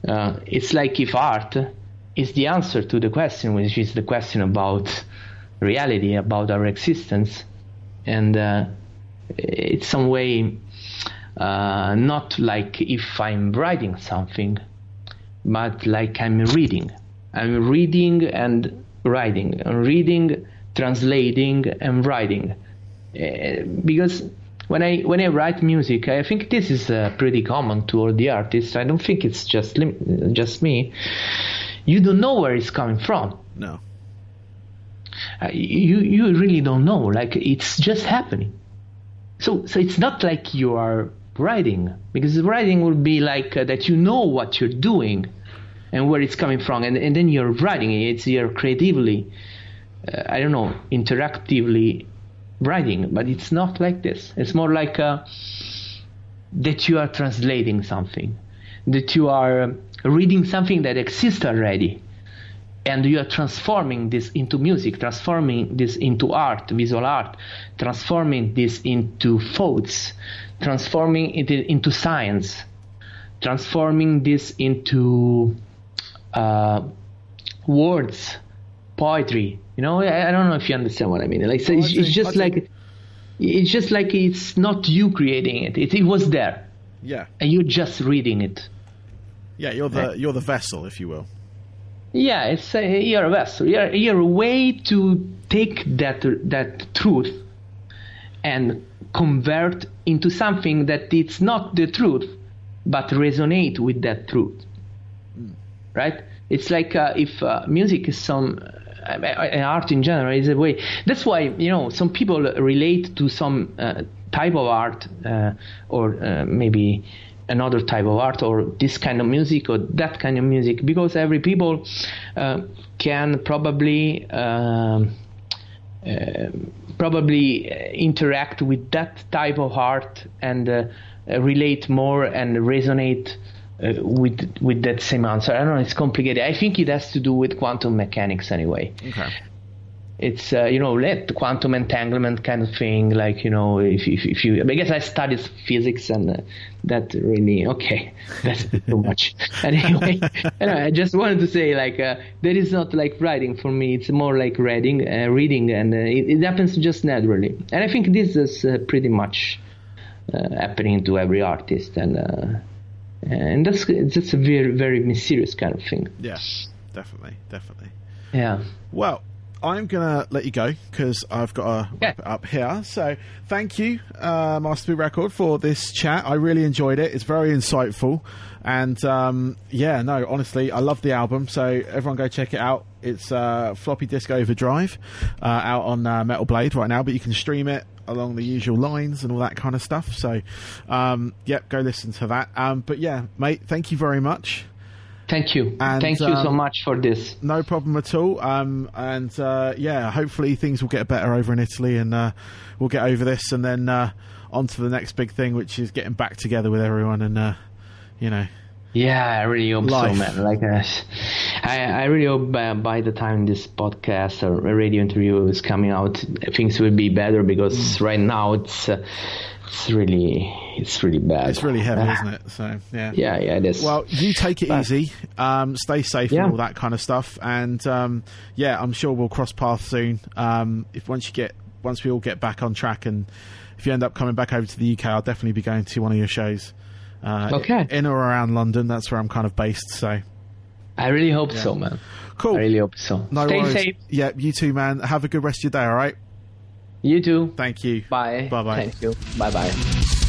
Speaker 2: Uh, it's like if art is the answer to the question, which is the question about reality, about our existence, and uh, it's some way uh, not like if I'm writing something, but like I'm reading. I'm reading and writing, and reading, translating, and writing. Uh, because when I when I write music, I think this is uh, pretty common to all the artists. I don't think it's just lim- just me. you don't know where it's coming from.
Speaker 1: No.
Speaker 2: Uh, you you really don't know. Like it's just happening. So so it's not like you are writing because writing would be like uh, that you know what you're doing and where it's coming from, and and then you're writing it. It's you're creatively, uh, I don't know, interactively writing, but it's not like this. It's more like uh, that you are translating something, that you are reading something that exists already and you are transforming this into music, transforming this into art, visual art, transforming this into thoughts, transforming it into science, transforming this into uh, words, poetry. You know, I, I, don't know if you understand what I mean. Like, so it's, it's, just like it's just like it's not you creating it. It, it was there.
Speaker 1: Yeah.
Speaker 2: And you're just reading it.
Speaker 1: Yeah, you're the you're the vessel, if you will.
Speaker 2: Yeah, it's a, you're a vessel. You're, you're a way to take that that truth and convert into something that it's not the truth, but resonate with that truth. Mm. Right? It's like uh, if uh, music is some uh, art in general is a way. That's why you know some people relate to some uh, type of art uh, or uh, maybe another type of art or this kind of music or that kind of music because every people uh, can probably um, probably interact with that type of art and uh, relate more and resonate uh, with with that same answer. I don't know. It's complicated. I think it has to do with quantum mechanics anyway.
Speaker 1: Okay
Speaker 2: it's uh, you know let quantum entanglement kind of thing like you know if, if, if you I guess I studied physics and uh, that really okay that's too much. Anyway anyway I just wanted to say like uh, that is not like writing for me. It's more like reading uh, reading and uh, it, it, happens just naturally. And I think this is uh, pretty much happening to every artist and and that's that's a very very mysterious kind of thing.
Speaker 1: Yeah definitely definitely.
Speaker 2: Yeah.
Speaker 1: Well I'm going to let you go because I've got to wrap it up here. So thank you, uh, Master Boot Record, for this chat. I really enjoyed it. It's very insightful. And um, yeah, no, honestly, I love the album. So everyone go check it out. It's uh, Floppy Disk Overdrive uh, out on uh, Metal Blade right now, but you can stream it along the usual lines and all that kind of stuff. So, um, yep, go listen to that. Um, but yeah, mate, thank you very much.
Speaker 2: Thank you. And, Thank you um, so much for this.
Speaker 1: No problem at all. Um, and uh, yeah, hopefully things will get better over in Italy, and uh, we'll get over this, and then uh, on to the next big thing, which is getting back together with everyone, and uh, you know.
Speaker 2: Yeah, I really hope life. so, man. Like, uh, I, I really hope by, by, the time this podcast or radio interview is coming out, things will be better because mm. right now it's uh, it's really it's really bad.
Speaker 1: It's really heavy, isn't it? So yeah,
Speaker 2: yeah, yeah, it is.
Speaker 1: Well, you take it but, easy, um, stay safe, yeah. and all that kind of stuff. And um, yeah, I'm sure we'll cross paths soon. Um, if once you get once we all get back on track, and if you end up coming back over to the UK, I'll definitely be going to one of your shows. Uh,
Speaker 2: okay.
Speaker 1: In or around London, that's where I'm kind of based. So.
Speaker 2: I really hope yeah. so, man.
Speaker 1: Cool.
Speaker 2: I really hope so.
Speaker 1: No
Speaker 2: Stay
Speaker 1: worries.
Speaker 2: safe.
Speaker 1: Yeah, you too, man. Have a good rest of your day. All right.
Speaker 2: You too.
Speaker 1: Thank you.
Speaker 2: Bye.
Speaker 1: Bye bye.
Speaker 2: Thank you. Bye bye.